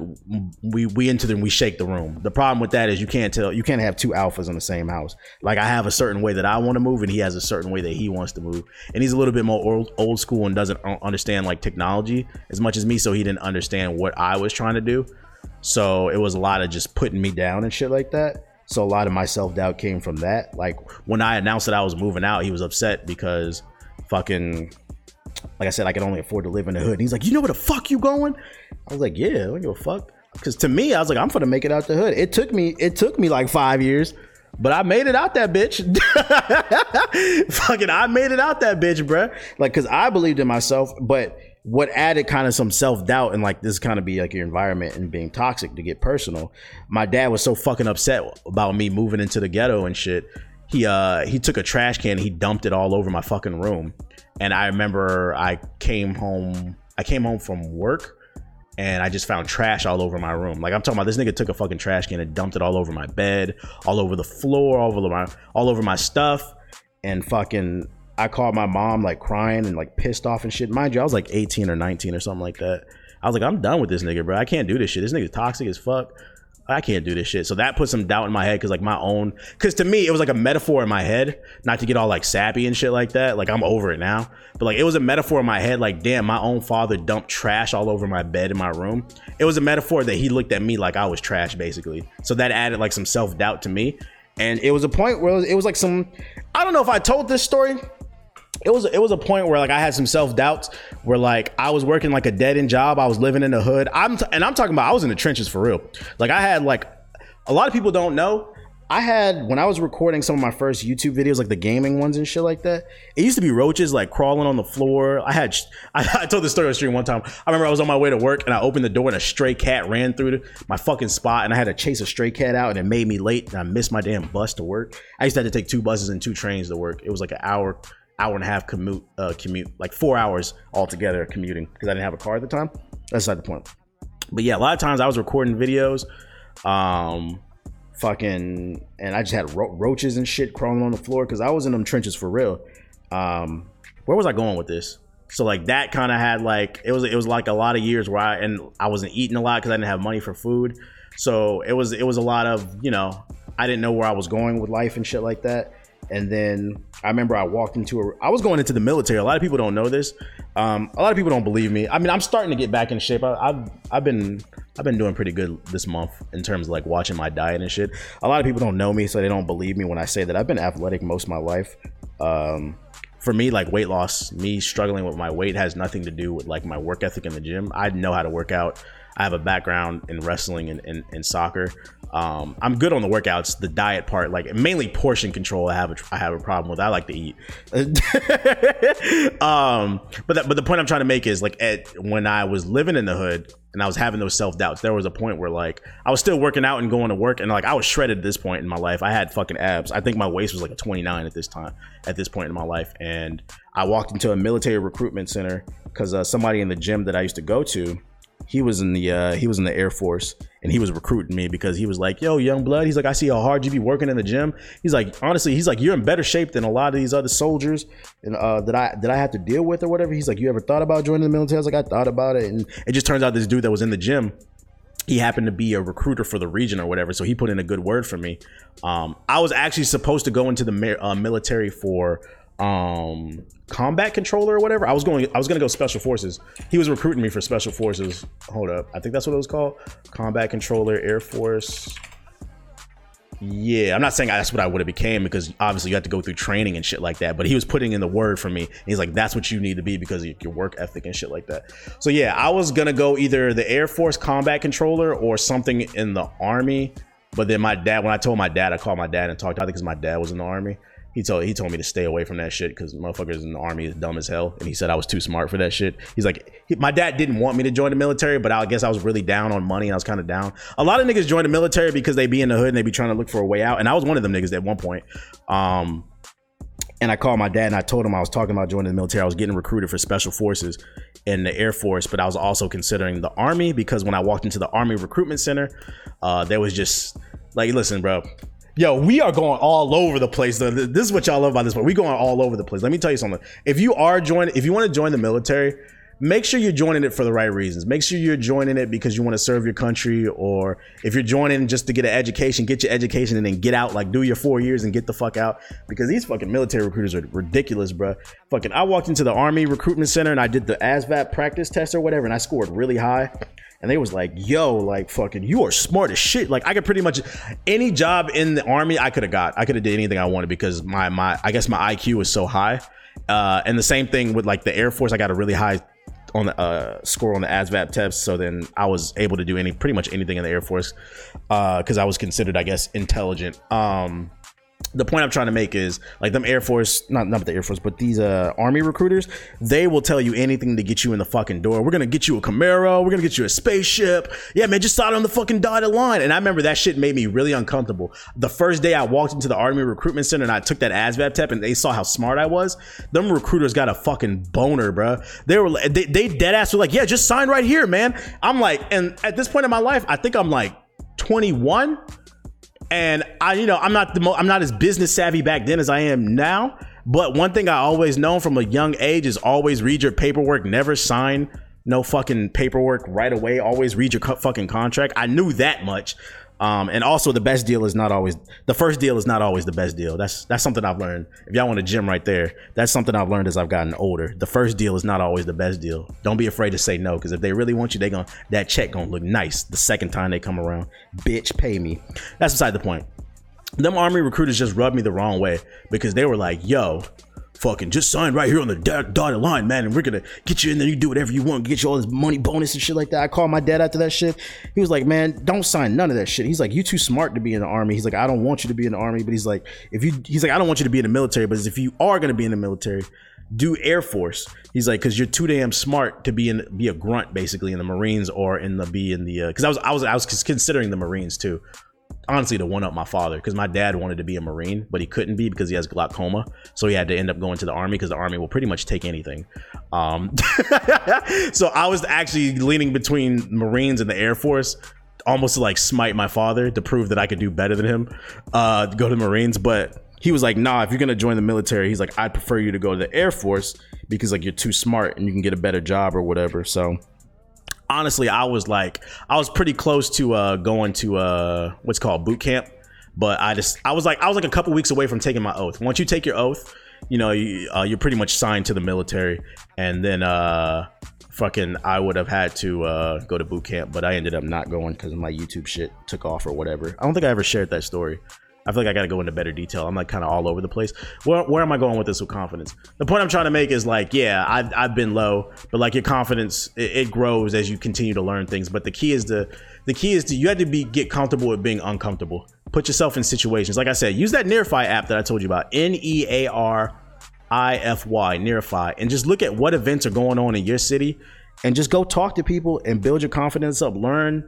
we we enter them, we shake the room. The problem with that is you can't tell you can't have two alphas in the same house. Like I have a certain way that I want to move, and he has a certain way that he wants to move. And he's a little bit more old, old school and doesn't understand like technology as much as me, so he didn't understand what I was trying to do. So it was a lot of just putting me down and shit like that. So a lot of my self doubt came from that. Like when I announced that I was moving out, he was upset because fucking like I said, I could only afford to live in the hood. And he's like, you know where the fuck you going? I was like, yeah, I don't give a fuck. Because to me, I was like, I'm gonna make it out the hood. It took me, it took me like five years, but I made it out that bitch. Fucking, I made it out that bitch, bruh. Like, cause I believed in myself, but what added kind of some self doubt and like this kind of be like your environment and being toxic to get personal. My dad was so fucking upset about me moving into the ghetto and shit. He uh he took a trash can, he dumped it all over my fucking room. And I remember I came home I came home from work and I just found trash all over my room. Like I'm talking about this nigga took a fucking trash can and dumped it all over my bed, all over the floor, all over my all over my stuff and fucking I called my mom like crying and like pissed off and shit. Mind you, I was like 18 or 19 or something like that. I was like, I'm done with this nigga, bro. I can't do this shit. This nigga's toxic as fuck. I can't do this shit. So that put some doubt in my head because like my own, because to me it was like a metaphor in my head, not to get all like sappy and shit like that. Like I'm over it now, but like it was a metaphor in my head. Like damn, my own father dumped trash all over my bed in my room. It was a metaphor that he looked at me like I was trash basically. So that added like some self doubt to me, and it was a point where it was, it was like some. I don't know if I told this story it was it was a point where like I had some self doubts where like I was working like a dead end job. I was living in the hood. I'm t- and I'm talking about I was in the trenches for real. Like I had like a lot of people don't know. I had when I was recording some of my first YouTube videos, like the gaming ones and shit like that. It used to be roaches like crawling on the floor. I had I, I told this story on stream one time. I remember I was on my way to work and I opened the door and a stray cat ran through my fucking spot and I had to chase a stray cat out and it made me late and I missed my damn bus to work. I used to have to take two buses and two trains to work. It was like an hour hour and a half commute, uh, commute, like four hours altogether commuting because I didn't have a car at the time. That's not the point. But yeah, a lot of times I was recording videos, um, fucking, and I just had ro- roaches and shit crawling on the floor because I was in them trenches for real. Um, where was I going with this? So like that kind of had like it was it was like a lot of years where I and I wasn't eating a lot because I didn't have money for food. So it was it was a lot of you know I didn't know where I was going with life and shit like that. And then I remember I walked into a. I was going into the military. A lot of people don't know this. Um, a lot of people don't believe me. I mean, I'm starting to get back in shape. I, have I've been I've been doing pretty good this month in terms of like watching my diet and shit. A lot of people don't know me, so they don't believe me when I say that I've been athletic most of my life. Um, for me, like weight loss, me struggling with my weight has nothing to do with like my work ethic in the gym. I know how to work out. I have a background in wrestling and, and, and soccer. Um, I'm good on the workouts, the diet part, like mainly portion control. I have a, I have a problem with. I like to eat. um, but that, but the point I'm trying to make is like at, when I was living in the hood and I was having those self doubts, there was a point where like I was still working out and going to work and like I was shredded at this point in my life. I had fucking abs. I think my waist was like a 29 at this time at this point in my life, and I walked into a military recruitment center because uh, somebody in the gym that I used to go to he was in the uh, he was in the Air Force and he was recruiting me because he was like, "Yo, young blood." He's like, "I see how hard you be working in the gym." He's like, honestly, he's like, "You're in better shape than a lot of these other soldiers and uh, that I that I have to deal with or whatever." He's like, "You ever thought about joining the military?" I was like, "I thought about it," and it just turns out this dude that was in the gym. He happened to be a recruiter for the region or whatever, so he put in a good word for me. Um, I was actually supposed to go into the uh, military for um combat controller or whatever. I was going I was gonna go special forces. He was recruiting me for special forces. Hold up. I think that's what it was called. Combat controller, Air Force. Yeah, I'm not saying that's what I would have became because obviously you have to go through training and shit like that. But he was putting in the word for me. He's like, that's what you need to be because of your work ethic and shit like that. So yeah, I was gonna go either the Air Force combat controller or something in the army. But then my dad, when I told my dad, I called my dad and talked to him because my dad was in the army he told he told me to stay away from that shit because motherfuckers in the army is dumb as hell, and he said I was too smart for that shit. He's like, he, my dad didn't want me to join the military, but I guess I was really down on money, I was kind of down. A lot of niggas join the military because they be in the hood and they be trying to look for a way out, and I was one of them niggas at one point. Um, and I called my dad and I told him I was talking about joining the military. I was getting recruited for special forces in the Air Force, but I was also considering the Army because when I walked into the Army recruitment center, uh, there was just like, listen, bro, Yo, we are going all over the place. Though. This is what y'all love about this, but we going all over the place. Let me tell you something. If you are joining, if you want to join the military, make sure you're joining it for the right reasons. Make sure you're joining it because you want to serve your country, or if you're joining just to get an education, get your education and then get out. Like do your four years and get the fuck out. Because these fucking military recruiters are ridiculous, bro. Fucking, I walked into the army recruitment center and I did the ASVAB practice test or whatever, and I scored really high and they was like, "Yo, like fucking, you are smart as shit." Like I could pretty much any job in the army I could have got. I could have did anything I wanted because my my I guess my IQ was so high. Uh, and the same thing with like the Air Force. I got a really high on the uh, score on the ASVAB test, so then I was able to do any pretty much anything in the Air Force Uh because uh, I was considered, I guess, intelligent. Um, the point I'm trying to make is like them Air Force, not not the Air Force, but these uh army recruiters, they will tell you anything to get you in the fucking door. We're gonna get you a Camaro, we're gonna get you a spaceship. Yeah, man, just sign on the fucking dotted line. And I remember that shit made me really uncomfortable. The first day I walked into the army recruitment center and I took that ASVAB test and they saw how smart I was. Them recruiters got a fucking boner, bro. They were they, they dead ass were like, yeah, just sign right here, man. I'm like, and at this point in my life, I think I'm like 21 and I, you know, I'm not the mo- I'm not as business savvy back then as I am now. But one thing I always known from a young age is always read your paperwork, never sign no fucking paperwork right away. Always read your fucking contract. I knew that much. Um, and also the best deal is not always the first deal is not always the best deal. That's that's something I've learned. If y'all want a gym right there, that's something I've learned as I've gotten older. The first deal is not always the best deal. Don't be afraid to say no because if they really want you, they going that check gonna look nice the second time they come around. Bitch, pay me. That's beside the point. Them army recruiters just rubbed me the wrong way because they were like, "Yo, fucking just sign right here on the dotted line, man, and we're gonna get you in there. You do whatever you want, get you all this money bonus and shit like that. I called my dad after that shit. He was like, man, don't sign none of that shit. He's like, you too smart to be in the army. He's like, I don't want you to be in the army, but he's like, if you, he's like, I don't want you to be in the military, but if you are gonna be in the military, do Air Force. He's like, because you're too damn smart to be in be a grunt basically in the Marines or in the be in the because uh, I was I was I was considering the Marines too honestly to one up my father because my dad wanted to be a marine but he couldn't be because he has glaucoma. So he had to end up going to the army because the army will pretty much take anything. Um, so i was actually leaning between marines and the air force almost to like smite my father to prove that i could do better than him uh, go to the marines. But he was like nah if you're gonna join the military he's like i'd prefer you to go to the air force because like you're too smart and you can get a better job or whatever. So honestly, I was like, I was pretty close to uh, going to uh, what's called boot camp, but I just, I was like, I was like a couple weeks away from taking my oath. Once you take your oath, you know, you, uh, you're pretty much signed to the military, and then uh, fucking, I would have had to uh, go to boot camp, but I ended up not going because my YouTube shit took off or whatever. I don't think I ever shared that story. I feel like I got to go into better detail. I'm like kind of all over the place. Where, where am I going with this with confidence? The point I'm trying to make is like, yeah, I've, I've been low, but like your confidence, it, it grows as you continue to learn things. But the key is to, the key is to, you have to be, get comfortable with being uncomfortable. Put yourself in situations. Like I said, use that Nearify app that I told you about. N E A R I F Y, Nearify, and just look at what events are going on in your city and just go talk to people and build your confidence up. Learn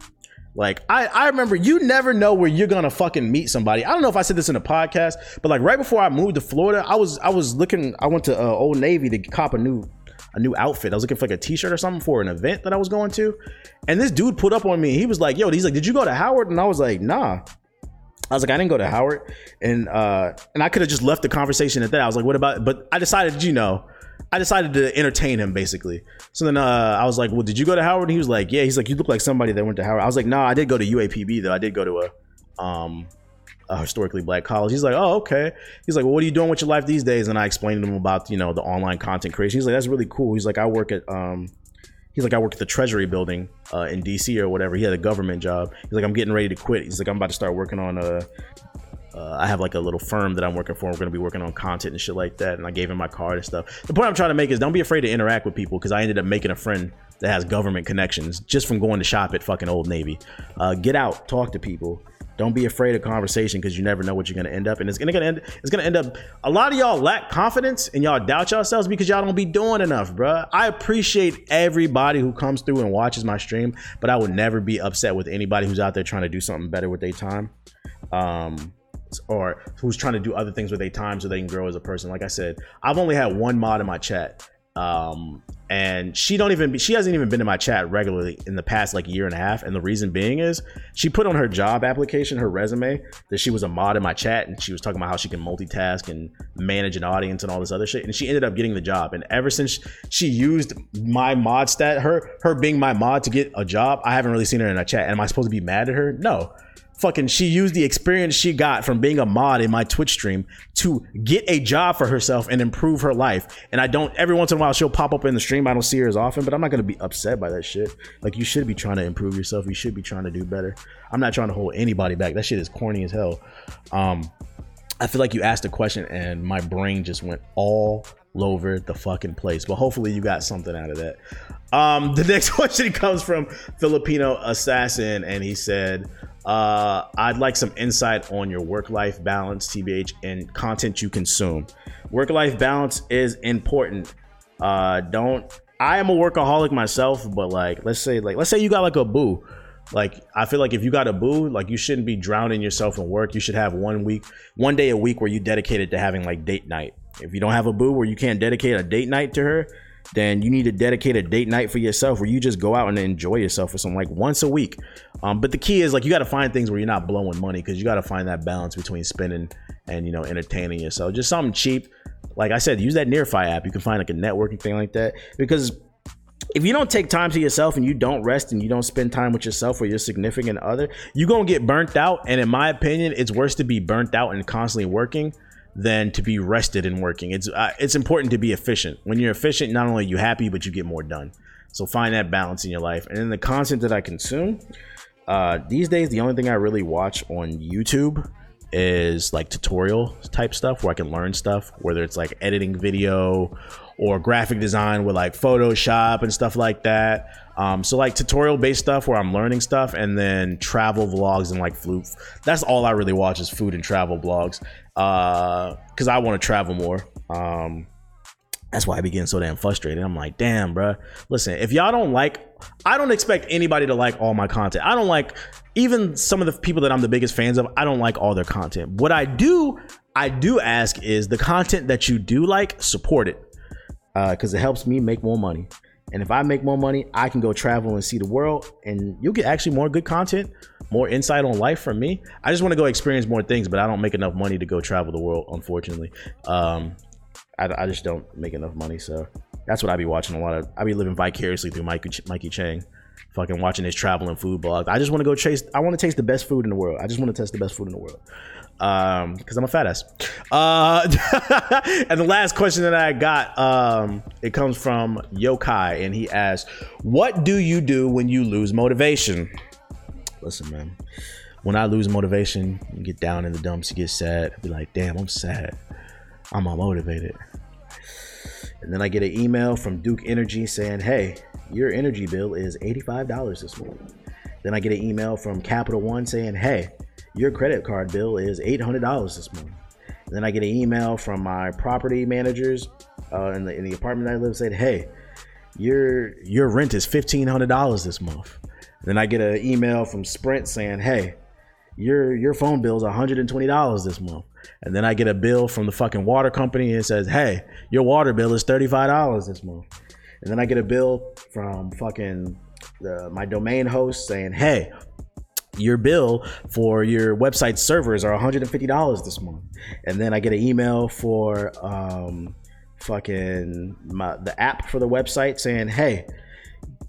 like I, I remember you never know where you're gonna fucking meet somebody. I don't know if I said this in a podcast, but like right before I moved to Florida, I was I was looking. I went to uh, Old Navy to cop a new a new outfit. I was looking for like a t-shirt or something for an event that I was going to, and this dude put up on me. He was like, "Yo," he's like, "Did you go to Howard?" And I was like, "Nah." I was like, I didn't go to Howard, and uh, and I could have just left the conversation at that. I was like, what about? But I decided, you know, I decided to entertain him basically. So then uh, I was like, "Well, did you go to Howard?" And he was like, "Yeah." He's like, "You look like somebody that went to Howard." I was like, "No, nah, I did go to UAPB though. I did go to a um a historically black college." He's like, "Oh, okay." He's like, "Well, what are you doing with your life these days?" And I explained to him about you know the online content creation. He's like, "That's really cool." He's like, "I work at um." He's like, I work at the Treasury building uh, in DC or whatever. He had a government job. He's like, I'm getting ready to quit. He's like, I'm about to start working on a uh, I have like a little firm that I'm working for. We're going to be working on content and shit like that. And I gave him my card and stuff. The point I'm trying to make is don't be afraid to interact with people because I ended up making a friend that has government connections just from going to shop at fucking Old Navy. Uh, get out, talk to people. Don't be afraid of conversation because you never know what you're gonna end up, and it's gonna, gonna end. It's gonna end up. A lot of y'all lack confidence and y'all doubt yourselves because y'all don't be doing enough, bruh. I appreciate everybody who comes through and watches my stream, but I would never be upset with anybody who's out there trying to do something better with their time. Um, or who's trying to do other things with their time so they can grow as a person. Like I said, I've only had one mod in my chat. Um, and she don't even she hasn't even been in my chat regularly in the past like year and a half and the reason being is she put on her job application her resume that she was a mod in my chat and she was talking about how she can multitask and manage an audience and all this other shit and she ended up getting the job and ever since she used my mod stat her her being my mod to get a job i haven't really seen her in a chat and am i supposed to be mad at her no fucking she used the experience she got from being a mod in my Twitch stream to get a job for herself and improve her life. And I don't every once in a while she'll pop up in the stream. I don't see her as often, but I'm not gonna be upset by that shit. Like you should be trying to improve yourself. You should be trying to do better. I'm not trying to hold anybody back. That shit is corny as hell. Um I feel like you asked a question and my brain just went all over the fucking place. But hopefully you got something out of that. Um, the next question comes from Filipino Assassin, and he said, uh, I'd like some insight on your work life balance, TBH, and content you consume. Work life balance is important. Uh, don't I am a workaholic myself, but like let's say like let's say you got like a boo. Like I feel like if you got a boo, like you shouldn't be drowning yourself in work. You should have one week, one day a week where you dedicated to having like date night. If you don't have a boo where you can't dedicate a date night to her, then you need to dedicate a date night for yourself where you just go out and enjoy yourself for some like once a week. Um, but the key is like you got to find things where you're not blowing money because you got to find that balance between spending and you know entertaining yourself. Just something cheap. Like I said, use that Nearify app. You can find like a networking thing like that because if you don't take time to yourself and you don't rest and you don't spend time with yourself or your significant other, you're gonna get burnt out. And in my opinion, it's worse to be burnt out and constantly working than to be rested and working. It's uh, it's important to be efficient. When you're efficient, not only are you happy, but you get more done. So find that balance in your life. And then the content that I consume, uh, these days, the only thing I really watch on YouTube is like tutorial type stuff where I can learn stuff, whether it's like editing video or graphic design with like Photoshop and stuff like that. Um, so like tutorial based stuff where I'm learning stuff, and then travel vlogs and like food. That's all I really watch is food and travel vlogs because uh, I want to travel more. Um, that's why I be getting so damn frustrated. I'm like, damn, bro. Listen, if y'all don't like, I don't expect anybody to like all my content. I don't like even some of the people that I'm the biggest fans of. I don't like all their content. What I do, I do ask is the content that you do like, support it Uh, because uh, it helps me make more money. And if I make more money, I can go travel and see the world, and you'll get actually more good content, more insight on life from me. I just want to go experience more things, but I don't make enough money to go travel the world, unfortunately. Um, I, I just don't make enough money, so that's what I be watching a lot of. I be living vicariously through Mikey Mikey Chen, fucking watching his travel and food blogs. I just want to go chase. I want to taste the best food in the world. I just want to test the best food in the world um because i'm a fat ass. Uh and the last question that i got um it comes from yokai and he asks what do you do when you lose motivation? Listen man. When i lose motivation you get down in the dumps you get sad be like damn i'm sad. I'm unmotivated. And then i get an email from duke energy saying hey your energy bill is $85 this month then i get an email from capital one saying hey your credit card bill is $800 this month. And then I get an email from my property managers uh, in, the, in the apartment I live said, hey, your your rent is $1,500 this month. And then I get an email from Sprint saying, hey, your your phone bill is $120 this month. And then I get a bill from the fucking water company and it says, hey, your water bill is $35 this month. And then I get a bill from fucking the, my domain host saying, hey, your bill for your website servers are $150 this month and then i get an email for um fucking my, the app for the website saying hey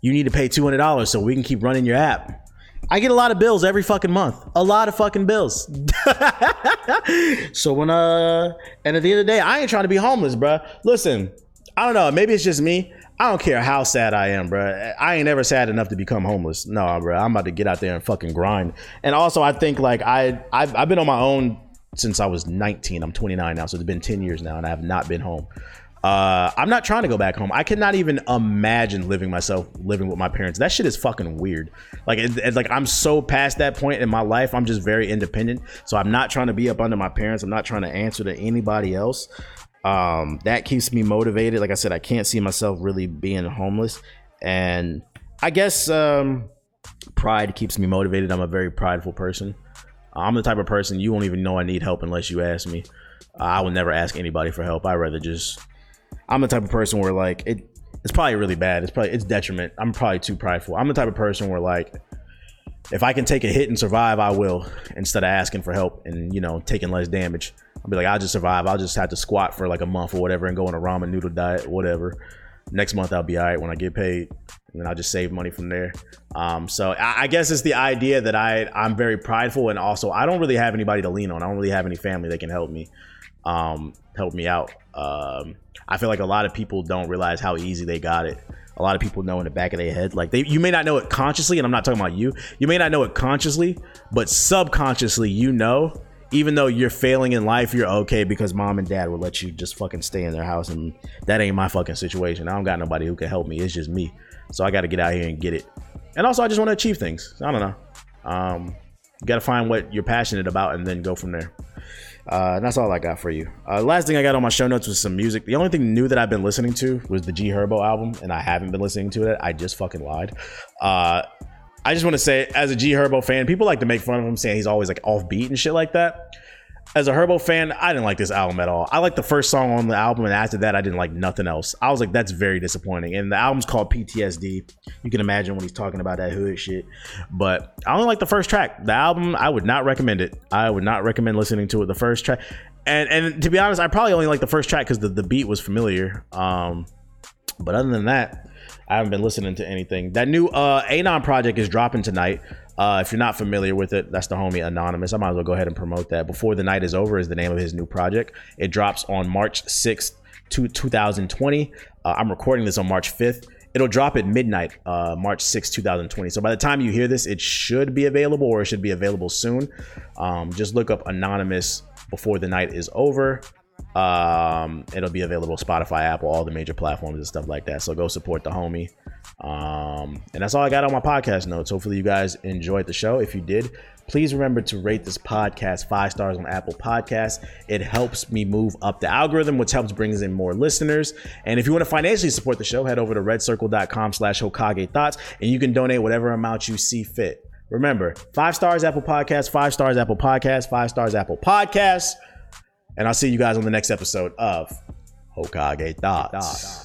you need to pay $200 so we can keep running your app I get a lot of bills every fucking month. A lot of fucking bills. so when uh and at the end of the day, I ain't trying to be homeless, bro. Listen, I don't know, maybe it's just me. I don't care how sad I am, bro. I ain't ever sad enough to become homeless. No, bro. I'm about to get out there and fucking grind. And also, I think like I I've, I've been on my own since I was 19. I'm 29 now, so it's been 10 years now, and I have not been home. Uh, I'm not trying to go back home. I cannot even imagine living myself living with my parents. That shit is fucking weird. Like, it, it, like I'm so past that point in my life. I'm just very independent. So I'm not trying to be up under my parents. I'm not trying to answer to anybody else um, that keeps me motivated. Like I said, I can't see myself really being homeless, and I guess um, pride keeps me motivated. I'm a very prideful person. I'm the type of person you won't even know I need help unless you ask me. I will never ask anybody for help. I rather just. I'm the type of person where like it. It's probably really bad. It's probably it's detriment. I'm probably too prideful. I'm the type of person where like if I can take a hit and survive, I will instead of asking for help and you know taking less damage. I'll be like, I'll just survive. I'll just have to squat for like a month or whatever and go on a ramen noodle diet, whatever. Next month I'll be all right when I get paid. and then I'll just save money from there. Um, so I, I guess it's the idea that I I'm very prideful, and also I don't really have anybody to lean on. I don't really have any family that can help me um, help me out. Um, I feel like a lot of people don't realize how easy they got it. A lot of people know in the back of their head, like they, you may not know it consciously, and I'm not talking about you. You may not know it consciously, but subconsciously, you know even though you're failing in life, you're okay because mom and dad will let you just fucking stay in their house, and that ain't my fucking situation. I don't got nobody who can help me. It's just me. So I got to get out here and get it. And also, I just want to achieve things. I don't know. Um, you got to find what you're passionate about and then go from there. Uh, and that's all I got for you. Uh, last thing I got on my show notes was some music. The only thing new that I've been listening to was the G Herbo album, and I haven't been listening to it. I just fucking lied. Uh, I just want to say, as a G Herbo fan, people like to make fun of him saying he's always like offbeat and shit like that. As a Herbo fan, I didn't like this album at all. I like the first song on the album, and after that, I didn't like nothing else. I was like, that's very disappointing. And the album's called PTSD. You can imagine when he's talking about that hood shit. But I only like the first track. The album, I would not recommend it. I would not recommend listening to it. The first track, and and to be honest, I probably only like the first track because the, the beat was familiar. Um, but other than that, I haven't been listening to anything. That new uh Anon project is dropping tonight. Uh, if you're not familiar with it, that's the homie Anonymous. I might as well go ahead and promote that. Before the Night is Over is the name of his new project. It drops on March 6th, to 2020. Uh, I'm recording this on March 5th. It'll drop at midnight, uh, March 6th, 2020. So by the time you hear this, it should be available or it should be available soon. Um, just look up Anonymous before the night is over. Um, it'll be available Spotify, Apple, all the major platforms and stuff like that. So go support the homie. Um, and that's all I got on my podcast notes. Hopefully, you guys enjoyed the show. If you did, please remember to rate this podcast five stars on Apple Podcasts. It helps me move up the algorithm, which helps brings in more listeners. And if you want to financially support the show, head over to redcircle.com slash Hokage Thoughts, and you can donate whatever amount you see fit. Remember, five stars Apple Podcasts, five stars Apple Podcasts, five stars Apple Podcasts. And I'll see you guys on the next episode of Hokage Thoughts.